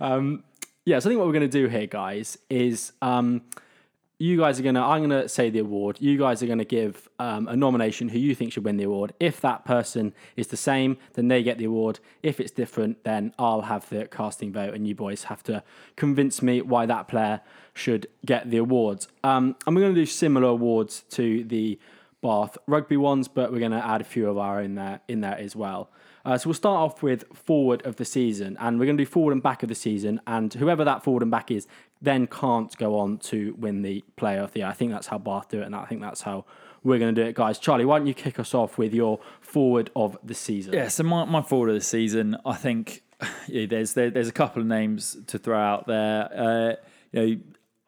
S5: Yeah.
S4: Yeah, so I think what we're going to do here, guys, is um, you guys are to, I'm to say the award. You guys are to give um, a nomination who you think should win the award. If that person is the same, then they get the award. If it's different, then I'll have the casting vote, and you boys have to convince me why that player should get the awards. Um, and we're to do similar awards to the Bath rugby ones, but we're to add a few of our in there in there as well. Uh, so we'll start off with forward of the season, and we're going to do forward and back of the season, and whoever that forward and back is then can't go on to win the player of the year. I think that's how Bath do it, and I think that's how we're going to do it, guys. Charlie, why don't you kick us off with your forward of the season?
S5: Yeah, so my, my forward of the season, I think yeah, there's there, there's a couple of names to throw out there. Uh, you know,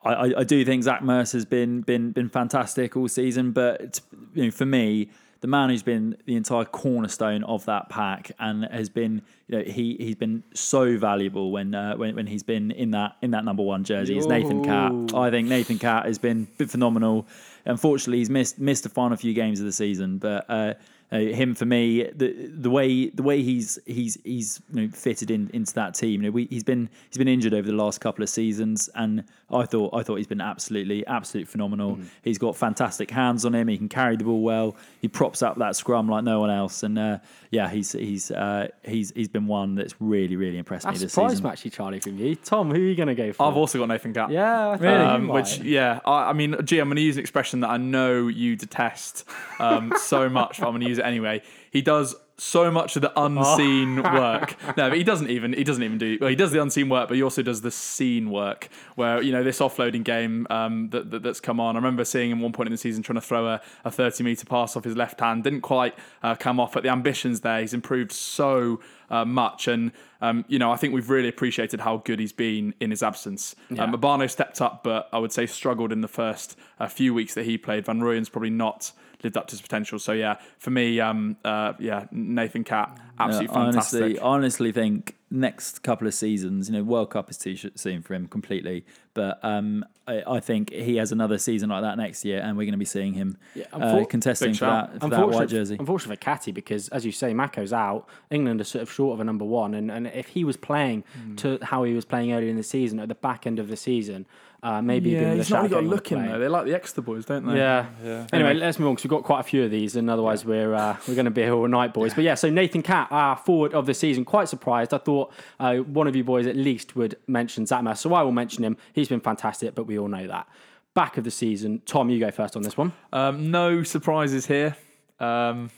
S5: I, I- do think Zach Mercer's been been been fantastic all season, but you know, for me, the man who's been the entire cornerstone of that pack and has been, you know, he he's been so valuable when uh, when when he's been in that in that number one jersey. Is Nathan Catt. I think Nathan Catt has been phenomenal. Unfortunately, he's missed missed the final few games of the season, but. Uh, uh, him for me, the the way the way he's he's he's you know, fitted in into that team. You know, we, he's been he's been injured over the last couple of seasons, and I thought I thought he's been absolutely absolutely phenomenal.
S4: Mm.
S5: He's got fantastic hands on him. He can carry the ball well. He props up that scrum like no one else. And uh, yeah, he's he's uh, he's he's been one that's really really impressed
S4: I'm
S5: me this
S4: surprised,
S5: season.
S4: actually, Charlie, from you. Tom, who are you going to go for?
S6: I've also got Nathan Catt.
S4: yeah, I
S5: Really?
S6: Um, which, yeah, I, I mean, gee, I'm going to use an expression that I know you detest um, so much, but I'm going to use it anyway. He does so much of the unseen work. No, but he doesn't even he doesn't even do. Well, he does the unseen work, but he also does the scene work. Where you know this offloading game um, that, that that's come on. I remember seeing him one point in the season trying to throw a, a 30 meter pass off his left hand, didn't quite uh, come off. But the ambitions there, he's improved so uh, much, and um, you know I think we've really appreciated how good he's been in his absence. Um, Obano stepped up, but I would say struggled in the first uh, few weeks that he played. Van Rooyen's probably not lived up to his potential. So yeah, for me, um, uh, yeah, Nathan Catt, absolutely
S5: I
S6: fantastic.
S5: honestly, I honestly think next couple of seasons, you know, World Cup is too soon for him completely. But um, I, I think he has another season like that next year, and we're going to be seeing him
S4: Yeah,
S5: uh, contesting for that, for that white jersey.
S4: Unfortunately for Catty because, as you say, Mako's out. England are sort of short of a number one, and, and if he was playing
S6: Hmm.
S4: to how he was playing earlier in the season, at the back end of the season, uh, maybe he'd
S6: yeah,
S4: been with
S6: he's not really got a look in
S4: plane.
S6: though. They like the Exeter boys, don't they?
S4: Yeah.
S6: yeah.
S4: Anyway, let's move on because we've got quite a few of these, and otherwise we're uh, we're going to be here all night, boys. But yeah, so Nathan Catt, our forward of the season, quite surprised. I thought uh, one of you boys at least would mention Zatma, so I will mention him. He's been fantastic, but we all know that. Back of the season, Tom, you go first on this one.
S6: Um, no surprises here. Um,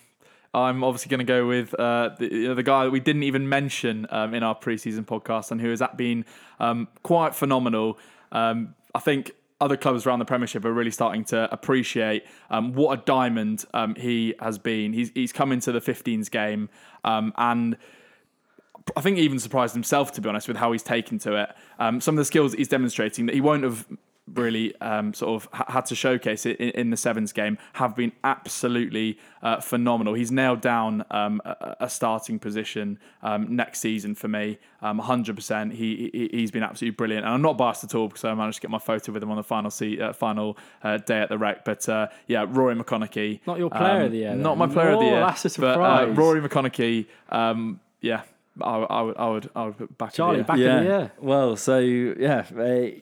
S6: I'm obviously going to go with uh, the, you know, the guy that we didn't even mention um, in our preseason podcast and who has been um, quite phenomenal. Um, I think other clubs around the Premiership are really starting to appreciate um, what a diamond um, he has been. He's, he's come into the 15s game um, and I think he even surprised himself, to be honest, with how he's taken to it. Um, some of the skills he's demonstrating that he won't have really um, sort of ha- had to showcase it in, in the sevens game have been absolutely uh, phenomenal. He's nailed down um, a, a starting position um, next season for me, um, 100%. He, he he's been absolutely brilliant, and I'm not biased at all because I managed to get my photo with him on the final se- uh, final uh, day at the rec. But uh, yeah, Rory McConnochie,
S4: Not your player of the year,
S6: not my player of the year.
S4: that's a
S6: But, uh,
S4: surprise.
S6: Rory McConnochie, um, yeah. I, I would, I would, I would back.
S4: Charlie,
S6: of the
S4: back
S6: year.
S4: of the year.
S5: Well, so yeah, eh,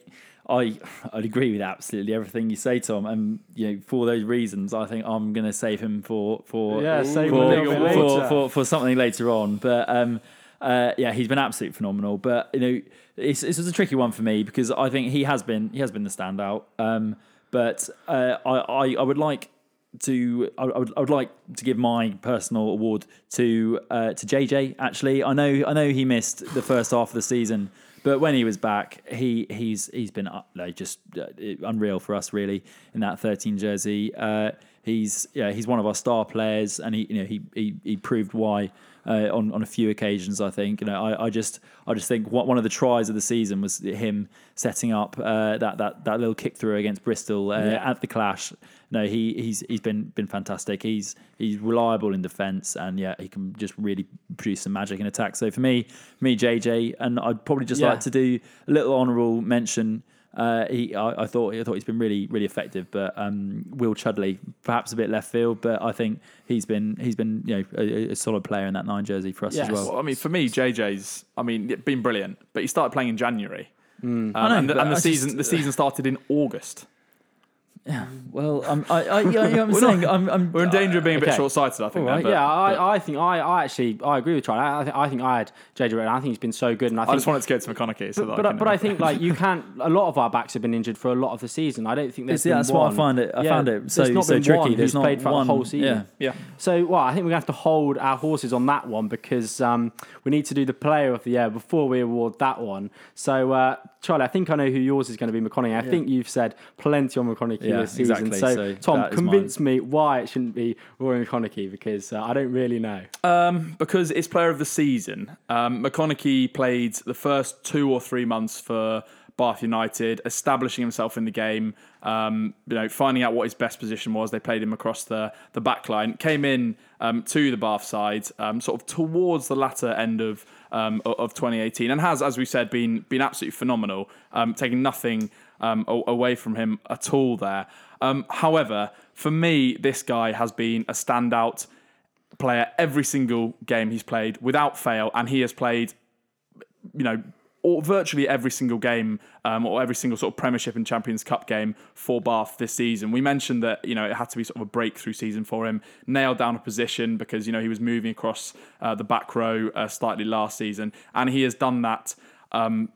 S5: I I'd agree with absolutely everything you say, Tom. And you know, for those reasons, I think I'm going to save him for for
S4: Yeah, save him
S5: for,
S4: little
S5: for,
S4: later.
S5: for, for something later on. But um, uh, yeah, he's been absolutely phenomenal. But you know, it's this is a tricky one for me because I think he has been he has been the standout. Um, but uh, I, I I would like to I I would, I would like to give my personal award to uh, to JJ. Actually, I know I know he missed the first half of the season, but when he was back, he he's he's been no, just uh, unreal for us really in that 13 jersey. Uh, he's yeah he's one of our star players, and he you know he he, he proved why. Uh, on on a few occasions, I think you know I, I just I just think one of the tries of the season was him setting up uh, that that that little kick through against Bristol uh, at the clash. No, he he's he's been been fantastic. He's he's reliable in defence, and yeah, he can just really produce some magic in attack. So for me, me JJ, and I'd probably just
S4: Yeah.
S5: like to do a little honourable mention. Uh, he, I, I thought, I thought he's been really, really effective. But um, Will Chudley, perhaps a bit left field, but I think he's been, he's been, you know, a, a solid player in that nine jersey for us
S4: Yes.
S5: as well.
S6: Well, I mean, for me, JJ's, I mean, been brilliant, but he started playing in January. Um,
S5: I know,
S6: and the, and the season,
S5: just-
S6: the season started in August.
S5: Well, I'm, I, I, yeah, yeah, I'm saying, I'm, I'm,
S6: We're in danger of being a bit
S4: Okay.
S6: short-sighted, I think.
S4: All right,
S6: there, but-
S4: yeah,
S6: but
S4: I, I think I, I actually I agree with Charlie. I, I, think, I think I had JJ Redden. I think he's been so good, and I
S6: I
S4: think
S6: just wanted to get to McConnochie. So
S4: But,
S6: that
S4: but,
S6: I
S4: I-
S6: can,
S4: but I think like you can't. A lot of our backs have been injured for a lot of the season. I don't think there's.
S5: See,
S4: been
S5: that's why I
S4: one-
S5: find it- I found it so-
S4: there's not
S5: so
S4: been
S5: tricky.
S4: One
S5: There's
S4: who's
S5: not
S4: played for
S5: one-
S4: the whole season.
S5: yeah.
S6: Yeah.
S4: So well, I think we're gonna have to hold our horses on that one because um, we need to do the player of the year before we award that one. So uh, Charlie, I think I know who yours is going to be McConnochie. I think you've said plenty on McConnochie
S5: Yeah,
S4: this season.
S5: exactly.
S4: So,
S5: So
S4: Tom,
S5: that is
S4: convince me why it shouldn't be Rory McConnochie because uh, I don't really know.
S6: Um, because it's player of the season. Um, McConnochie played the first two or three months for Bath United, establishing himself in the game. Um, you know, finding out what his best position was. They played him across the the back line. Came in um, to the Bath side, um, sort of towards the latter end of um, of 2018, and has, as we said, been been absolutely phenomenal. Um, taking nothing um, away from him at all there. However, for me, this guy has been a standout player every single game he's played without fail, and he has played, you know, or virtually every single game um, or every single sort of Premiership and Champions Cup game for Bath this season. We mentioned that you know it had to be sort of a breakthrough season for him. Nailed down a position because you know he was moving across uh, the back row uh, slightly last season, and he has done that. Um,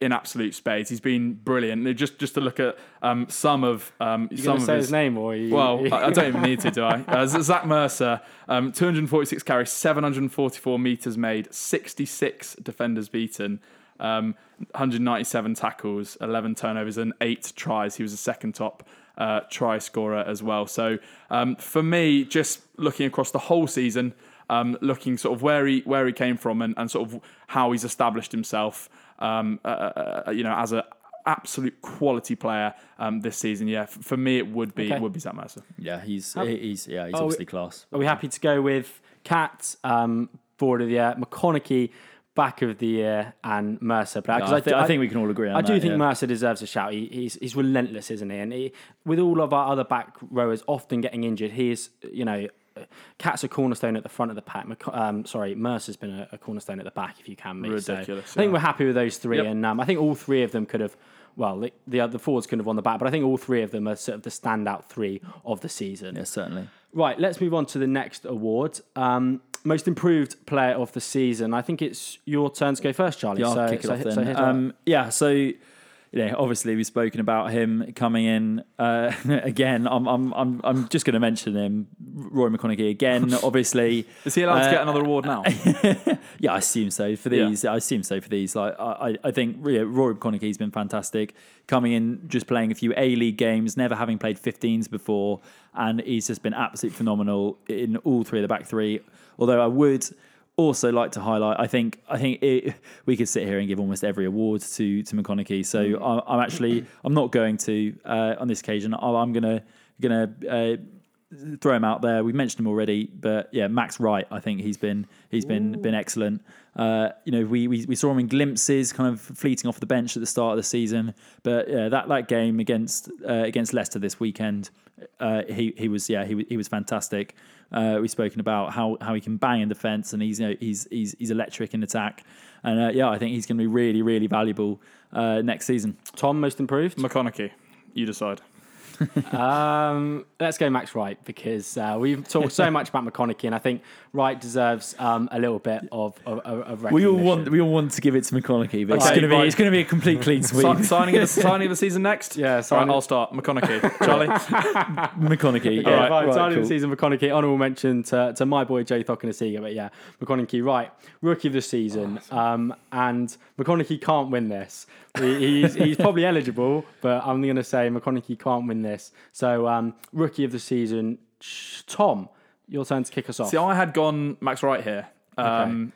S6: in absolute spades, he's been brilliant. Just just to look at um, some of um,
S4: You
S6: some of
S4: say
S6: his,
S4: his name or you,
S6: well, I I don't even need to, do I? Uh, Zach Mercer, um, 246 carries, 744 meters made, 66 defenders beaten, um, 197 tackles, 11 turnovers, and eight tries. He was the second top uh, try scorer as well. So um, for me, just looking across the whole season, um, looking sort of where he where he came from and, and sort of how he's established himself, um, uh, uh, uh, you know, as a absolute quality player um, this season. Yeah, f- for me, it would be
S4: Okay.
S6: would be Zach Mercer.
S5: Yeah, he's he's yeah he's obviously
S4: we-
S5: class.
S4: Are we happy to go with Cat, um, forward of the year, McConaughey, back of the year, and Mercer? But
S5: No, I, thi- I think we can all agree on
S4: I do think
S5: yeah.
S4: Mercer deserves a shout. He, he's he's relentless, isn't he? And he, with all of our other back rowers often getting injured, he is you know. Catt's a cornerstone at the front of the pack. Um, sorry, Mercer's been a, a cornerstone at the back, if you can. Be. So
S6: Ridiculous,
S4: I think we're happy with those three,
S6: Yep.
S4: and um, I think all three of them could have. Well, the the, other forwards could have won the back, but I think all three of them are sort of the standout three of the season.
S5: Yeah, certainly.
S4: Right, let's move on to the next award. Um, most improved player of the season. I think it's your turn to go first, Charlie.
S5: Yeah,
S4: so,
S5: kick it
S4: so,
S5: off
S4: so
S5: then.
S4: it.
S5: um, yeah, so you know, obviously we've spoken about him coming in uh, again. I'm I'm I'm I'm just going to mention him, Roy McConnochie again. Obviously,
S6: Is he allowed to
S5: Uh,
S6: get another award now?
S5: yeah, I assume so for
S6: Yeah.
S5: these. I assume so for these. Like I, I think yeah, Rory McConnochie's been fantastic. Coming in, just playing a few A League games, never having played 15s before, and he's just been absolutely phenomenal in all three of the back three. Although I would also like to highlight, I think I think it, we could sit here and give almost every award to to McConnochie. So I, I'm actually I'm not going to uh, on this occasion. I, I'm gonna gonna. Uh, throw him out there. We've mentioned him already, but yeah, Max Wright. I think he's been he's been been excellent. Uh, you know, we, we we saw him in glimpses, kind of fleeting off the bench at the start of the season, but yeah, that that game against uh, against Leicester this weekend, uh, he he was yeah he he was fantastic. Uh, we've spoken about how, how he can bang in defence and he's you know he's he's he's electric in attack, and uh, yeah, I think he's going to be really really valuable uh, next season.
S4: Tom, most improved.
S6: McConnochie, you decide.
S4: Um, let's go Max Wright because uh, we've talked so much about McConnochie, and I think Wright deserves um, a little bit of of, of of
S5: We all want we all want to give it to McConnochie, but it's
S6: Okay,
S5: going to be
S6: right.
S5: it's going to be a complete clean sweep.
S6: Si- signing, of the, signing of the season next?
S4: Yeah,
S6: All right,
S4: signing-
S6: I'll start. McConnochie. Charlie?
S5: McConnochie.
S4: Yeah,
S5: Yeah,
S4: right,
S5: right,
S4: signing
S5: cool.
S4: the season, McConnochie. Honourable mention to, to my boy Joe Cokanasiga, but yeah, McConnochie, right, rookie of the season, um, and McConnochie can't win this. He, he's, he's probably eligible, but I'm going to say McConnochie can't win this. So, um, rookie of the season, Tom, your turn to kick us off.
S6: See, I had gone Max Wright here. Um,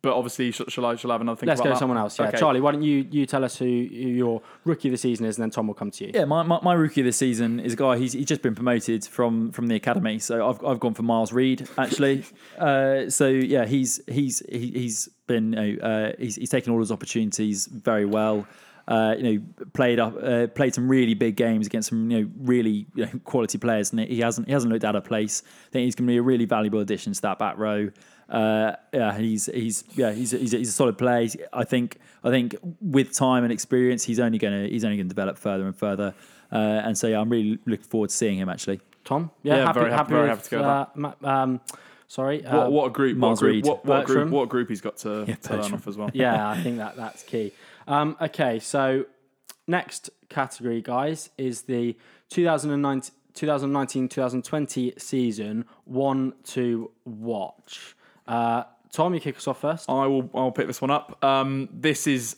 S6: But obviously, sh- shall I, shall I have another think
S4: Let's
S6: about
S4: go
S6: that?
S4: someone else. Yeah,
S6: Okay.
S4: Charlie, why don't you you tell us who, who your rookie of the season is, and then Tom will come to you.
S5: Yeah, my, my, my rookie of the season is a guy. He's, he's just been promoted from from the academy, so I've, I've gone for Miles Reid actually. uh, so yeah, he's he's he, he's been you know, uh, he's he's taken all his opportunities very well. Uh, you know, played up, uh, played some really big games against some you know really you know, quality players, and he hasn't he hasn't looked out of place. I think he's going to be a really valuable addition to that back row. Uh, yeah, he's he's yeah he's a, he's a, he's a solid player. I think I think with time and experience, he's only going to he's only going to develop further and further. Uh, and so yeah, I'm really looking forward to seeing him actually.
S4: Tom,
S6: Yeah, very happy- very
S4: with,
S6: happy to go with
S4: uh, um, sorry, uh,
S6: What, what a group! What a group!
S5: Reid.
S6: What, what, a group! What group he's got to, to learn off as well.
S4: yeah, I think that that's key. Um, okay, so next category, guys, is the 2019 2019-2020 season one to watch. Uh, Tom, you kick us off first.
S6: I will. I'll pick this one up. Um, this is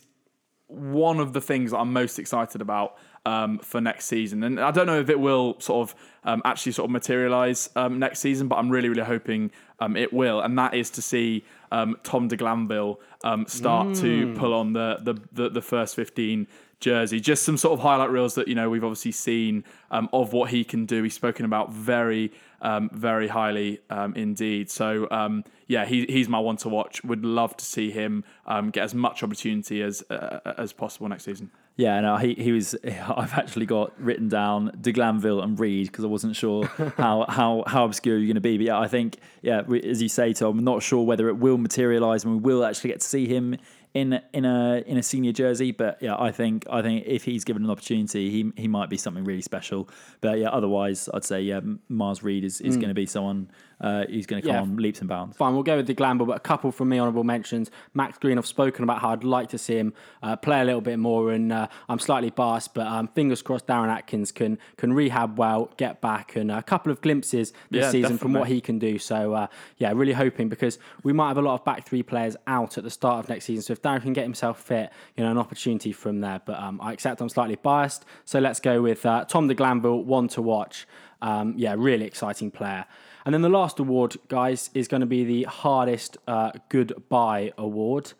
S6: one of the things that I'm most excited about um, for next season, and I don't know if it will sort of um, actually sort of materialize um, next season, but I'm really, really hoping um, it will, and that is to see um, Tom de Glanville um, start to pull on the, the the the first 15 jersey. Just some sort of highlight reels that you know we've obviously seen um, of what he can do. He's spoken about very, um, very highly um, indeed. So um, yeah, he, he's my one to watch. Would love to see him um, get as much opportunity as uh, as possible next season.
S5: Yeah, no, he, he was. I've actually got written down De Glanville and Reid because I wasn't sure how, how how obscure you're going to be. But yeah, I think yeah, we- as you say, Tom, I'm not sure whether it will materialise and we will actually get to see him in in a in a senior jersey. But yeah, I think I think if he's given an opportunity, he he might be something really special. But yeah, otherwise, I'd say yeah, Mars Reid is, is hmm. going to be someone uh, who's going to come
S4: Yeah.
S5: on leaps and bounds.
S4: Fine, we'll go with the Glanville, but a couple from me honourable mentions. Max Green, I've spoken about how I'd like to see him uh, play a little bit more, and uh, I'm slightly biased, but um, fingers crossed Darren Atkins can can rehab well, get back, and a couple of glimpses this
S6: Yeah,
S4: season from what he can do. So, uh, yeah, really hoping because we might have a lot of back three players out at the start of next season. So, if Darren can get himself fit, you know, an opportunity from there. But um, I accept I'm slightly biased. So, let's go with uh, Tom de Glanville, one to watch. Um, yeah, really exciting player. And then the last award, guys, is going to be the hardest uh, goodbye award.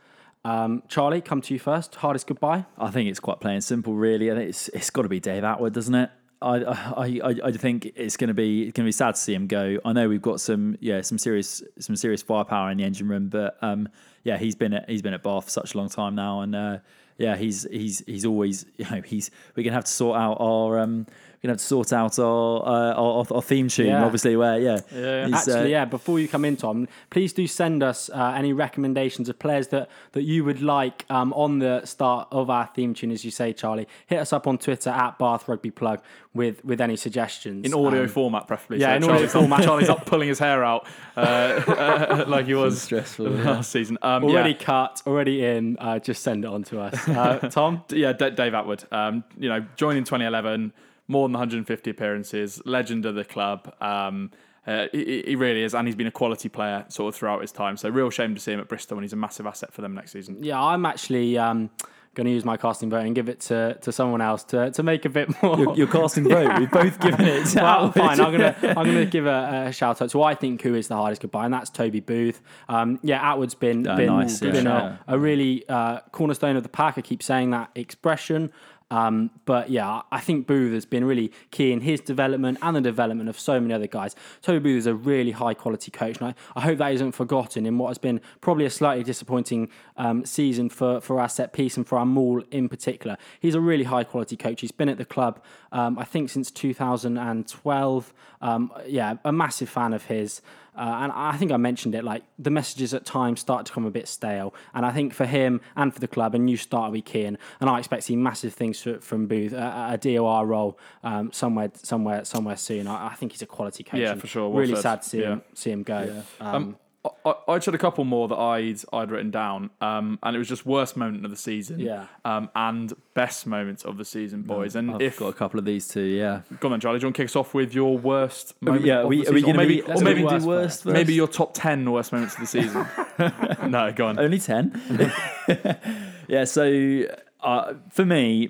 S4: Um, Charlie, come to you first. Hardest goodbye.
S5: I think it's quite plain and simple, really. Think it's it's got to be Dave Attwood, doesn't it? I I, I, I think it's going to be it's going to be sad to see him go. I know we've got some yeah some serious some serious firepower in the engine room, but um yeah he's been at he's been at Bath for such a long time now, and uh, yeah he's he's he's always you know he's we're gonna have to sort out our um gonna have to sort out our uh, our, our theme tune,
S4: Yeah.
S5: obviously. Where yeah, he's, uh,
S4: Actually, yeah. Before you come in, Tom, please do send us uh, any recommendations of players that, that you would like um, on the start of our theme tune, as you say, Charlie. Hit us up on Twitter at Bath Rugby Plug with with any suggestions
S6: in audio
S4: Um,
S6: format, preferably.
S4: yeah,
S6: so
S4: in audio format.
S6: Charlie's up pulling his hair out uh, uh, like he was
S5: stressful,
S6: last season. Um,
S4: already
S6: yeah.
S4: cut, already in. Uh, just send it on to us, uh, Tom.
S6: yeah, D- Dave Attwood. Um, you know, joined in 2011, more than 150 appearances, legend of the club. Um, uh, he, he really is, and he's been a quality player sort of throughout his time. So, real shame to see him at Bristol, and he's a massive asset for them next season.
S4: Yeah, I'm actually um, going to use my casting vote and give it to, to someone else to, to make a bit more.
S5: your, your casting vote. We've both given it. To
S4: well, fine. I'm gonna I'm gonna give a, a shout out to who I think who is the hardest goodbye, and that's Toby Booth. Um, yeah, Attwood's been
S5: Oh,
S4: been,
S5: nice,
S4: been
S5: Yeah.
S4: a, a really uh, cornerstone of the pack. I keep saying that expression. Um, but yeah, I think Booth has been really key in his development and the development of so many other guys. Toby Booth is a really high quality coach, and I, I hope that isn't forgotten in what has been probably a slightly disappointing um, season for, for our set piece and for our maul in particular. He's a really high quality coach. He's been at the club, um, I think, since 2012. Um, yeah, a massive fan of his. Uh, and I think I mentioned it, like the messages at times start to come a bit stale. And I think for him and for the club, a new start will be key. And, and I expect to see massive things fr- from Booth, a, a DOR role um, somewhere, somewhere, somewhere soon. I, I think he's a quality coach.
S6: Yeah, for sure. Well
S4: really
S6: said.
S4: sad to see him see him go. Um,
S6: Um, I, I I had a couple more that I'd I'd written down, um, and it was just worst moment of the season,
S4: Yeah.
S6: um, and best moments of the season, boys. And
S5: I've
S6: if
S5: got a couple of these too. Yeah.
S6: go on, then, Charlie, do you want to kick us off with your worst moment?
S5: yeah. Are we, are we going to
S6: maybe,
S5: be?
S6: or
S5: are
S6: maybe,
S5: gonna do worst
S6: maybe your top ten worst moments of the season. no, go on.
S5: Only 10. yeah, so uh, for me,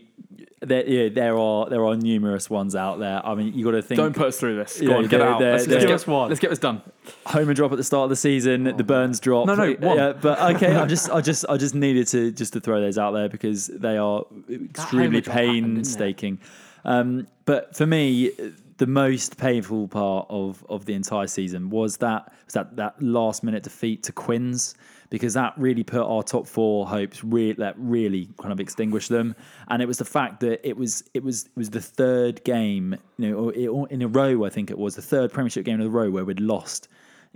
S5: there, yeah, there are there are numerous ones out there. I mean, you got to think
S6: Don't put us through this. Go
S5: Yeah,
S6: on, get
S5: they're-
S6: out.
S5: they're-
S6: Let's, let's,
S5: they're-
S6: get, let's get this done.
S5: home and drop at the start of the season, the Burns drop.
S6: No, no, one.
S5: Yeah, but okay, I just I just I just needed to just to throw those out there because they are extremely
S4: drop happened,
S5: painstaking. Um, but for me, the most painful part of, of the entire season was that was that, that last minute defeat to Quins because that really put our top four hopes re- that really kind of extinguished them. And it was the fact that it was it was it was the third game you know it- in a row I think it was the third premiership game in a row where we'd lost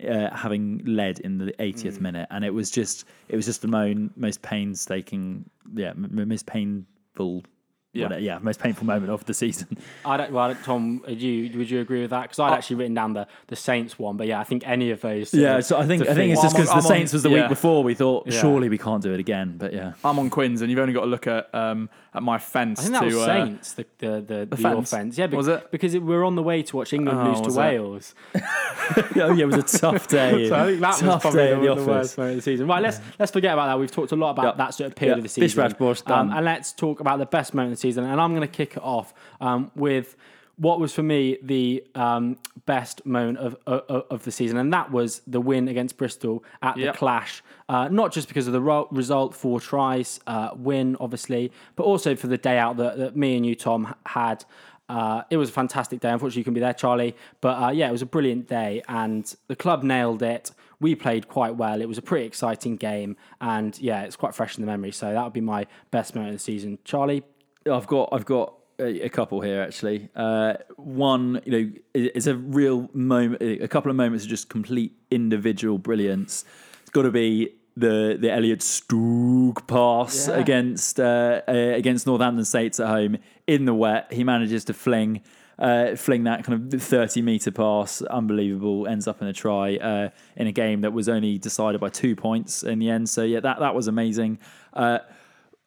S5: uh, having led in the 80th minute. And it was just it was just the mo- most painstaking yeah most painful
S6: Yeah.
S5: yeah. yeah most painful moment of the season
S4: I don't, well, Tom, would you would you agree with that? Because I'd actually written down the, the Saints one, but yeah, I think any of those.
S5: Yeah,
S4: of
S5: so I think I think it's
S4: defeats-
S5: just because the
S6: I'm on-
S5: Saints was the
S6: yeah.
S5: week before. We thought
S4: Yeah.
S5: surely we can't do it again, but yeah,
S6: I'm on Quins, and you've only got to look at um, at my fence
S4: I think that
S6: to.
S4: was
S6: uh,
S4: Saints, the the the, the, your
S6: fence?
S4: fence. Yeah, be-
S6: Was it?
S4: because it, we're on the way to watch England
S6: Oh,
S4: lose to
S6: it?
S4: Wales.
S5: oh yeah, it was a tough day.
S4: So I think that was
S5: tough
S4: probably
S5: day
S4: the,
S5: in the
S4: the worst moment of the season. Right, let's let's forget about that. We've talked a lot about
S5: Yep.
S4: that sort of period of the season.
S5: Bish bash bosh, done.
S4: Um, and let's talk about the best moment of the season. And I'm going to kick it off um, with what was for me the um, best moment of, of of the season, and that was the win against Bristol at
S6: Yep.
S4: the Clash. Uh, not just because of the ro- result, four tries, uh, win obviously, but also for the day out that, that me and you, Tom, had. Uh, it was a fantastic day. Unfortunately, you can be there, Charlie. But uh, yeah, it was a brilliant day, and the club nailed it. We played quite well. It was a pretty exciting game, and yeah, it's quite fresh in the memory. So that would be my best moment of the season. Charlie,
S5: I've got I've got a, a couple here actually. Uh, one, you know, i- is a real moment. A couple of moments of just complete individual brilliance. It's got to be the the Elliott Stooke pass
S4: Yeah.
S5: against uh, uh, against Northampton Saints at home in the wet. He manages to fling uh, fling that kind of thirty meter pass, unbelievable. Ends up in a try uh, in a game that was only decided by two points in the end. So yeah, that that was amazing. Uh,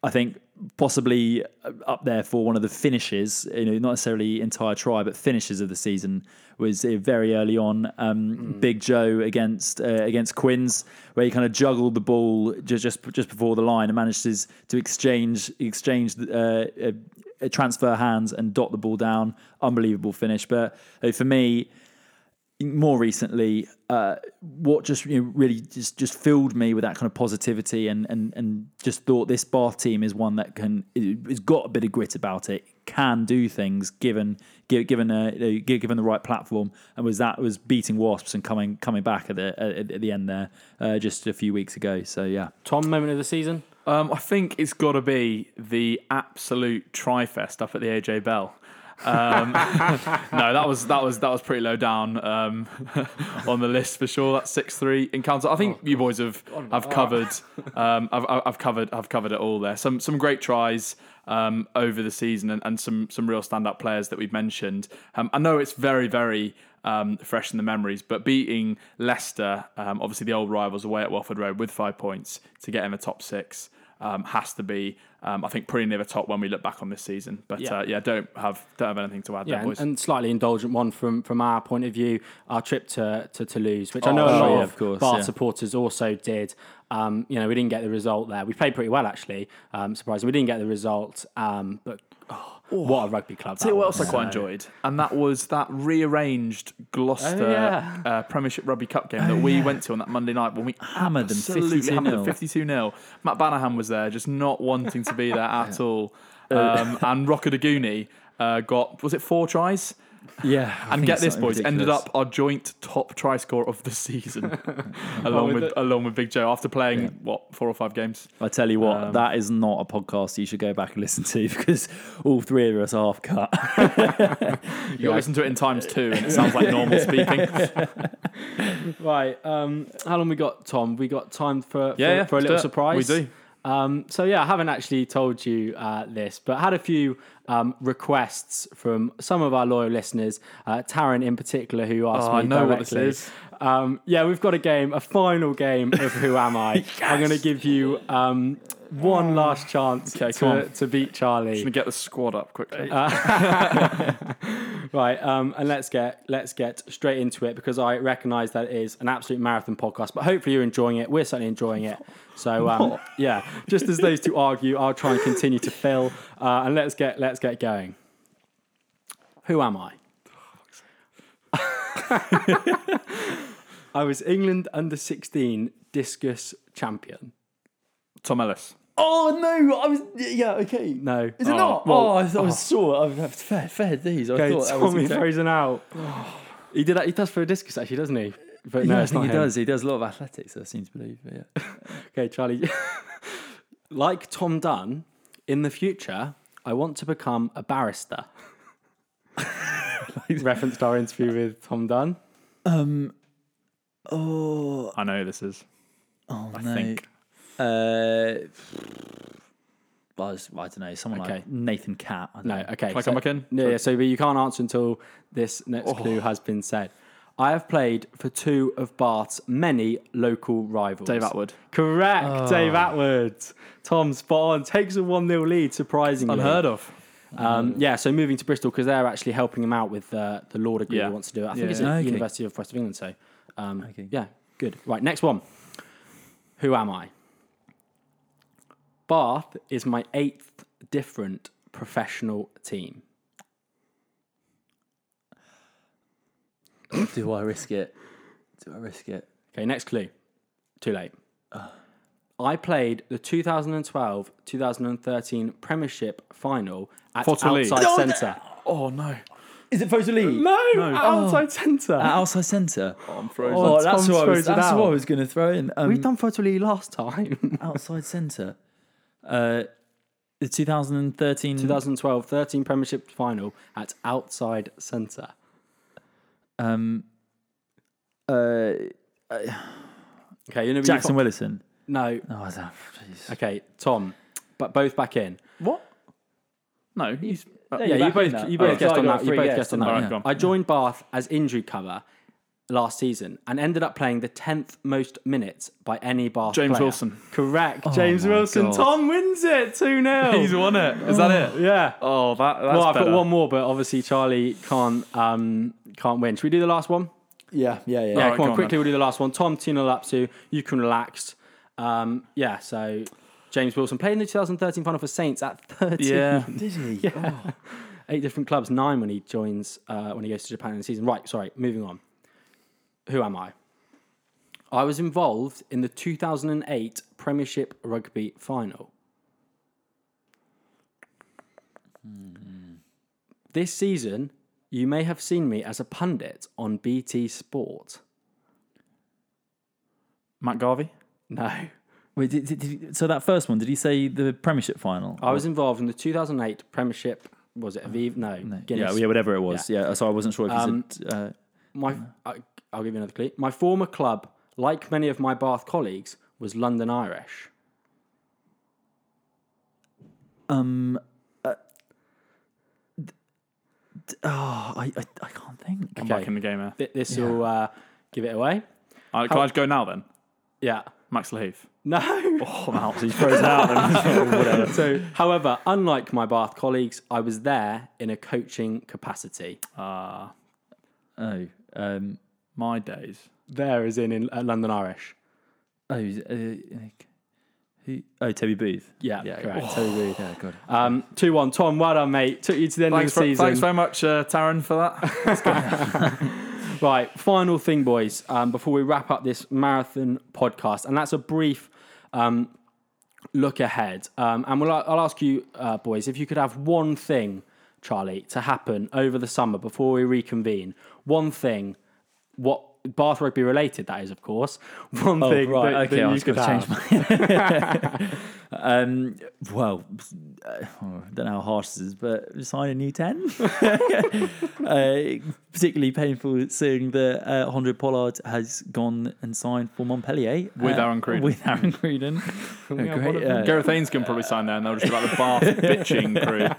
S5: I think possibly up there for one of the finishes, you know, not necessarily entire try, but finishes of the season was uh, very early on. Um, Big Joe against uh, against Quins, where he kind of juggled the ball just just, just before the line and managed to, to exchange exchange uh, uh, uh, transfer hands and dot the ball down. Unbelievable finish. But uh, for me, more recently, uh, what just you know, really just just filled me with that kind of positivity and and and just thought this Bath team is one that can has got a bit of grit about it, can do things given given a given the right platform, and was that was beating Wasps and coming coming back at the at, at the end there uh, just a few weeks ago. So yeah,
S4: Tom, moment of the season.
S6: Um, I think it's got to be the absolute trifest up at the AJ Bell. Um, no, that was that was that was pretty low down um, on the list for sure. That's six three encounter. I think you boys have have covered. Um, I've, I've I've covered I've covered it all there. Some some great tries um, over the season and, and some some real standout players that we've mentioned. Um, I know it's very very um, fresh in the memories, but beating Leicester, um, obviously the old rivals, away at Welford Road with five points to get in the top six. Um, has to be, um, I think, pretty near the top when we look back on this season. But
S4: Yeah.
S6: uh, yeah, don't have don't have anything to add
S4: Yeah,
S6: there,
S4: and,
S6: boys.
S4: and slightly indulgent one from from our point of view. Our trip to to Toulouse, which I know
S6: Oh,
S4: a lot
S5: yeah,
S4: of,
S5: of course,
S4: Bath
S5: yeah.
S4: supporters also did. Um, you know, we didn't get the result there. We played pretty well actually. Um, surprising, we didn't get the result. Um, but oh, what a rugby club! That
S6: what else I quite enjoyed, and that was that rearranged Gloucester
S4: Oh, yeah.
S6: uh, Premiership Rugby Cup game that we went to on that Monday night when we
S5: Hammered them
S6: absolutely
S5: 52
S6: hammered them
S5: nil.
S6: 52 0 Matt Banahan was there, just not wanting to be there at all. Um, and Rokoduguni uh, got, was it four tries?
S5: Yeah. I
S6: And
S5: think
S6: get
S5: it's
S6: this,
S5: something
S6: boys, ended
S5: ridiculous.
S6: up our joint top try score of the season, along
S4: with
S6: with
S4: the-
S6: along with Big Joe after playing what four or five games.
S5: I tell you what,
S6: Um,
S5: that is not a podcast you should go back and listen to because all three of us are half cut.
S6: You got to listen to it in times two, and it sounds like normal speaking.
S4: Right. Um, how long we got, Tom? We got time for for,
S6: yeah,
S4: for a
S6: let's
S4: little
S6: it.
S4: surprise.
S6: We do.
S4: Um, so yeah, I haven't actually told you uh, this, but had a few um, requests from some of our loyal listeners, uh, Taryn in particular, who asked
S6: Oh,
S4: me
S6: I know what this
S4: directly.
S6: is.
S4: Um, yeah, we've got a game, a final game of Who Am I? I'm going to give you um, one last chance
S6: Okay,
S4: to,
S6: on.
S4: to beat Charlie.
S6: Gonna get the squad up quickly.
S4: Right, um, and let's get let's get straight into it because I recognise that it is an absolute marathon podcast. But hopefully you're enjoying it. We're certainly enjoying it. So um, yeah, just as those two argue, I'll try and continue to fill. Uh, and let's get let's get going. Who am I? I was England under 16 discus champion.
S6: Tom Ellis.
S5: oh no! I was yeah okay.
S4: No,
S5: Is it
S6: Oh,
S5: not?
S4: well-
S5: oh, I, I was oh. sure. I've fair, fair these. I
S4: Okay,
S5: thought that was
S4: Tommy
S5: okay.
S4: frozen out. He did that. He does throw a discus actually, doesn't he? But no,
S5: yeah, I
S4: it's
S5: think
S4: not
S5: he
S4: him.
S5: does. He does a lot of athletics. I seem to believe. But yeah.
S4: Okay, Charlie. like Tom Dunn, in the future, I want to become a barrister. Reference to our interview with Tom Dunn.
S5: Um, Oh,
S6: I know who this is.
S5: oh
S6: I
S5: no.
S6: think.
S5: Uh, well, I, was- I don't know. Someone
S4: Okay.
S5: like Nathan Catt. I don't
S4: No,
S5: know.
S4: okay.
S6: Can I
S4: so,
S6: come back in?
S4: Yeah, yeah, so but you can't answer until this next clue has been said. I have played for two of Bath's many local rivals.
S6: Dave Attwood.
S4: Correct, Dave Attwood. Tom spot on. Takes a 1 0 lead, surprisingly.
S6: Unheard of.
S4: Um, yeah, so moving to Bristol because they're actually helping him out with uh, the law degree
S6: Yeah.
S4: he wants to do. I think
S6: Yeah.
S4: it's at
S5: Okay.
S4: University of West of England. So, um,
S5: Okay.
S4: yeah, good. Right, next one. Who am I? Bath is my eighth different professional team.
S5: Do I risk it? Do I risk it?
S4: Okay, next clue. Too late. I played the 2012 2013 Premiership final at
S6: Fortuna
S4: outside
S5: No,
S4: centre.
S6: Oh no.
S5: Is it Fotuali'i?
S4: No, outside centre.
S5: At outside centre.
S6: I'm frozen.
S5: Oh, that's
S4: Tom's
S5: what I was. That's
S4: out.
S5: what I was going to throw in. Um,
S4: We've done Fotuali'i last time.
S5: outside centre. Uh, the 2013.
S4: 2012 13 Premiership final at outside centre.
S5: Um. Uh,
S4: Okay, you know
S5: Jackson Willison.
S4: No.
S5: Oh, that- jeez.
S4: Okay, Tom, but both back in.
S6: What? No, he's. uh,
S5: Yeah,
S4: Yeah,
S5: you're
S4: you both
S5: in
S4: you
S5: Oh,
S4: both guessed
S5: so I
S4: on
S5: got
S4: that. You
S5: three
S4: both
S5: guesses,
S4: guessed on that.
S5: I?
S6: Alright, go on.
S4: I joined Bath as injury cover last season and ended up playing the tenth most minutes by any Bath
S6: James
S4: player.
S6: Wilson.
S4: Correct, James
S5: Oh my
S4: Wilson.
S5: God.
S4: Tom wins it two 0
S6: He's won it. Is that it?
S4: Yeah.
S6: Oh, that, that's
S4: well, I've
S6: better.
S4: got one more, but obviously Charlie can't um, can't win. Should we do the last one?
S5: Yeah, yeah, yeah.
S4: Yeah,
S6: Alright,
S4: come
S6: go
S4: on,
S6: on
S4: quickly.
S6: then.
S4: We'll do the last one. Tom Tina Lapsu, you can relax. Um, yeah, so James Wilson played in the 2013 final for Saints at 13.
S6: Yeah.
S5: Did he? Oh.
S4: Eight different clubs, nine when he joins, uh, when he goes to Japan in the season. Right, sorry, moving on. Who am I? I was involved in the 2008 Premiership Rugby final. This season, you may have seen me as a pundit on BT Sport.
S6: Matt Garvey.
S4: No.
S5: Wait, did, did, did, so that first one, did he say the Premiership final?
S4: I was involved in the 2008 Premiership. Was it Aviv? No,
S5: No.
S4: Guinness.
S5: Yeah, yeah, whatever it was. Yeah, so I wasn't sure if he
S4: Um,
S5: said. Uh,
S4: My, I, I'll give you another clue. My former club, like many of my Bath colleagues, was London Irish.
S5: um. uh, d- d- oh, I, I, I can't think.
S6: I'm
S4: Okay.
S6: back in the game here.
S4: Th- This will uh, give it away.
S6: Uh, can I just go now then?
S4: Yeah.
S6: Max Lahiff.
S4: No.
S5: Oh, I'm out. He's frozen out. whatever.
S4: so, however, unlike my Bath colleagues, I was there in a coaching capacity.
S6: Uh,
S5: Oh, um,
S6: my days.
S4: There is in, in uh, London Irish.
S5: oh, uh, who? Oh, Toby Booth.
S4: Yeah,
S5: yeah,
S4: correct.
S5: Toby Booth. Yeah, good.
S4: Um, 2 1. Tom, well done, mate. Took you to the end
S6: Thanks,
S4: of the
S6: for,
S4: season.
S6: thanks very much, uh, Taryn, for that.
S4: Right, final thing, boys, um, before we wrap up this marathon podcast, and that's a brief um, look ahead. Um, and we'll, I'll ask you, uh, boys, if you could have one thing, Charlie, to happen over the summer before we reconvene. One thing, what Bath rugby related, that is, of course. One
S5: Oh,
S4: thing
S5: right.
S4: that,
S5: okay,
S4: that
S5: I
S4: you
S5: was
S4: could have.
S5: change my. um, well, uh, I don't know how harsh this is, but sign a new 10. uh, particularly painful seeing that uh, Handré Pollard has gone and signed for Montpellier.
S6: With
S5: uh,
S6: Aaron Cruden.
S5: With Aaron Cruden. Oh, great. uh,
S6: Gareth Haynes can probably sign there, and they'll just be like the Bath bitching crew.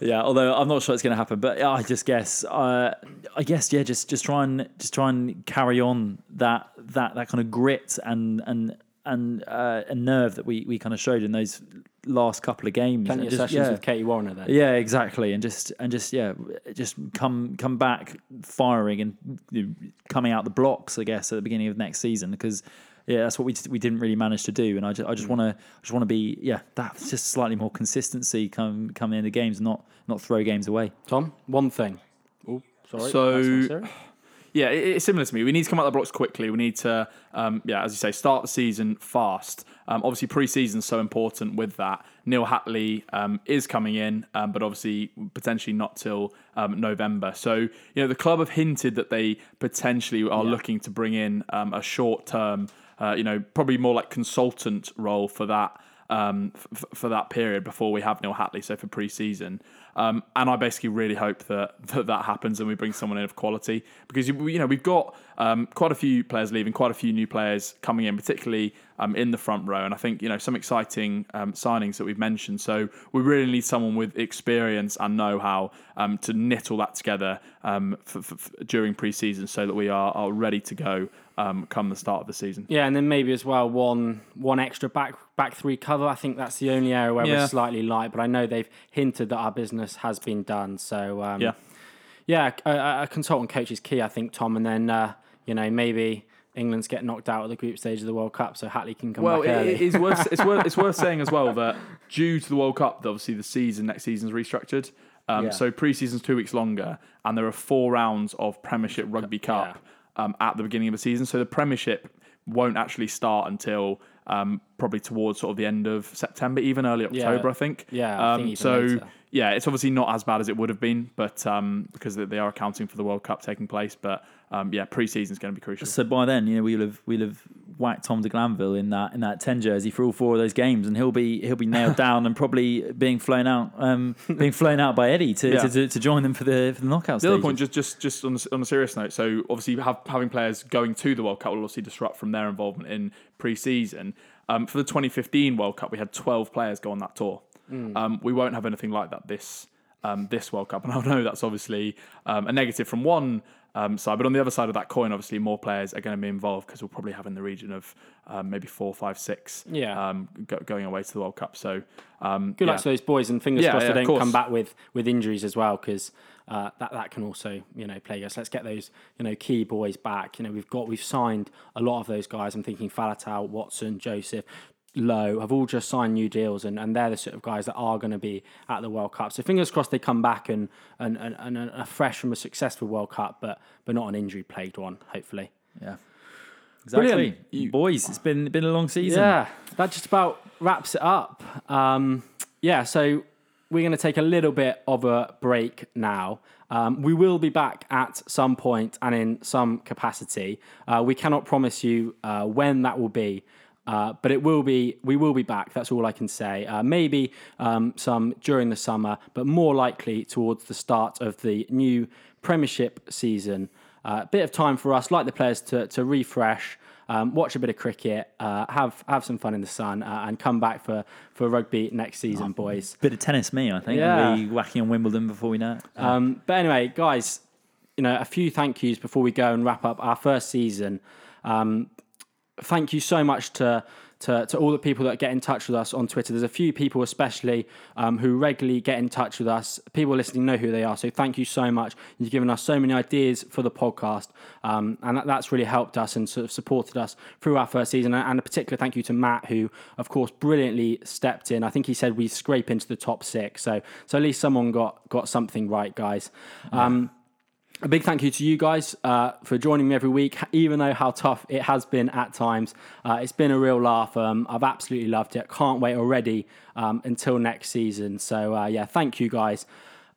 S5: Yeah, although I'm not sure it's going to happen, but I just guess, uh, I guess, yeah, just just try and just try and carry on that that that kind of grit and and and uh, and nerve that we we kind of showed in those last couple of games.
S4: Plenty
S5: And
S4: of
S5: just,
S4: sessions
S5: yeah.
S4: with Katie Warner there.
S5: Yeah, exactly, and just and just yeah, just come come back firing and you know, coming out the blocks. I guess at the beginning of next season because yeah, that's what we we didn't really manage to do. And I just I just want to just want to be yeah, that's just slightly more consistency come come the games, not not throw games away.
S4: Tom, one thing. Oh, sorry.
S6: So-
S4: that's not serious.
S6: Yeah, it's similar to me. We need to come out of the blocks quickly. We need to, um, yeah, as you say, start the season fast. Um, obviously, pre-season's so important with that. Neil Hatley um, is coming in, um, but obviously potentially not till um, November. So, you know, the club have hinted that they potentially are looking to bring in um, a short-term, uh, you know, probably more like consultant role for that um, f- for that period before we have Neil Hatley, so for pre-season. Um, and I basically really hope that, that that happens and we bring someone in of quality because you, you know we've got um, quite a few players leaving, quite a few new players coming in, particularly um, in the front row. And I think you know some exciting um, signings that we've mentioned. So we really need someone with experience and know-how um, to knit all that together um, f- f- f- during pre-season, so that we are, are ready to go um, come the start of the season.
S4: Yeah, and then maybe as well one one extra back back three cover. I think that's the only area where
S6: Yeah.
S4: we're slightly light, but I know they've hinted that our business has been done. So um,
S6: Yeah.
S4: yeah, a, a consultant coach is key, I think, Tom. And then uh, you know maybe England's get knocked out of the group stage of the World Cup, so Hatley can come
S6: Well,
S4: back
S6: it, it is worth it's worth it's worth saying as well that due to the World Cup, obviously the season next season's restructured. Um,
S4: Yeah.
S6: So pre-season's two weeks longer, and there are four rounds of Premiership Rugby Cup um, at the beginning of the season. So the Premiership won't actually start until um, probably towards sort of the end of September, even early
S4: Yeah.
S6: October, I think.
S4: Yeah, I
S6: Um,
S4: think
S6: so
S4: later.
S6: yeah, it's obviously not as bad as it would have been, but um, because they are accounting for the World Cup taking place. But um, yeah, pre-season is going to be crucial.
S5: So by then, you know, we'll have we'll have whack Tom de Glanville in that in that ten jersey for all four of those games, and he'll be he'll be nailed down and probably being flown out um, being flown out by Eddie to,
S6: Yeah.
S5: to, to, to join them for the for the knockout
S6: The other point, just just just on, a- on a serious note, so obviously have, having players going to the World Cup will obviously disrupt from their involvement in pre-season. Um, for the 2015 World Cup, we had 12 players go on that tour. Um, we won't have anything like that this um, this World Cup, and I know that's obviously um, a negative from one um, side, but on the other side of that coin, obviously more players are going to be involved because we'll probably have in the region of um, maybe four, five, six,
S4: Yeah.
S6: um, go, going away to the World Cup. So um,
S4: Good
S6: yeah.
S4: luck to those boys, and fingers
S6: Yeah,
S4: crossed they don't
S6: course.
S4: come back with with injuries as well, because uh, that that can also you know plague us. Let's get those you know key boys back. You know we've got we've signed a lot of those guys. I'm thinking Faletau, Watson, Joseph. Louw have all just signed new deals, and, and they're the sort of guys that are going to be at the World Cup. So fingers crossed they come back and and, and, and are fresh from a successful World Cup, but but not an injury plagued one, hopefully.
S5: yeah, exactly.
S6: You-
S5: Boys, it's been been a long season.
S4: Yeah, that just about wraps it up. Um, yeah, so we're going to take a little bit of a break now. Um, we will be back at some point and in some capacity. Uh, we cannot promise you uh, when that will be. Uh, but it will be. We will be back. That's all I can say. Uh, maybe um, some during the summer, but more likely towards the start of the new Premiership season. A bit of time for us, like the players, to to refresh, um, watch a bit of cricket, uh, have have some fun in the sun, uh, and come back for for rugby next season, boys.
S5: Bit of tennis, me, I think.
S4: Yeah.
S5: We'll be whacking on Wimbledon before we know it.
S4: Um, but anyway, guys, you know, a few thank yous before we go and wrap up our first season. Um, thank you so much to, to to all the people that get in touch with us on Twitter. There's a few people, especially um, who regularly get in touch with us. People listening know who they are, so thank you so much. You've given us so many ideas for the podcast, um, and that, that's really helped us and sort of supported us through our first season. And a particular thank you to Matt, who of course brilliantly stepped in. I think he said we scrape into the top six, so so at least someone got got something right, guys. Um, a big thank you to you guys uh, for joining me every week, even though how tough it has been at times. Uh, it's been a real laugh. Um, I've absolutely loved it. Can't wait already um, until next season. So, uh, yeah, thank you guys.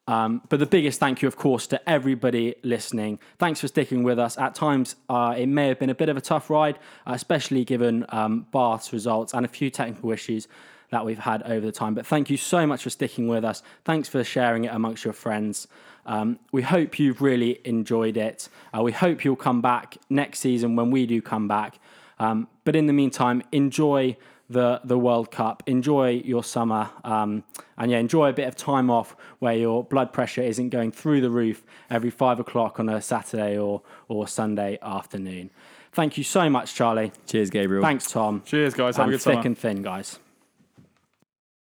S4: Um, but the biggest thank you, of course, to everybody listening. Thanks for sticking with us. At times, uh, it may have been a bit of a tough ride, uh, especially given um, Bath's results and a few technical issues that we've had over the time. But thank you so much for sticking with us. Thanks for sharing it amongst your friends. Um, we hope you've really enjoyed it. Uh, we hope you'll come back next season when we do come back. Um, but in the meantime, enjoy the the World Cup. Enjoy your summer, um, and yeah, enjoy a bit of time off where your blood pressure isn't going through the roof every five o'clock on a Saturday or or Sunday afternoon. Thank you so much, Charlie.
S5: Cheers, Gabriel.
S4: Thanks, Tom.
S6: Cheers, guys. Have
S4: and
S6: a good
S4: thick
S6: summer.
S4: and thin, guys.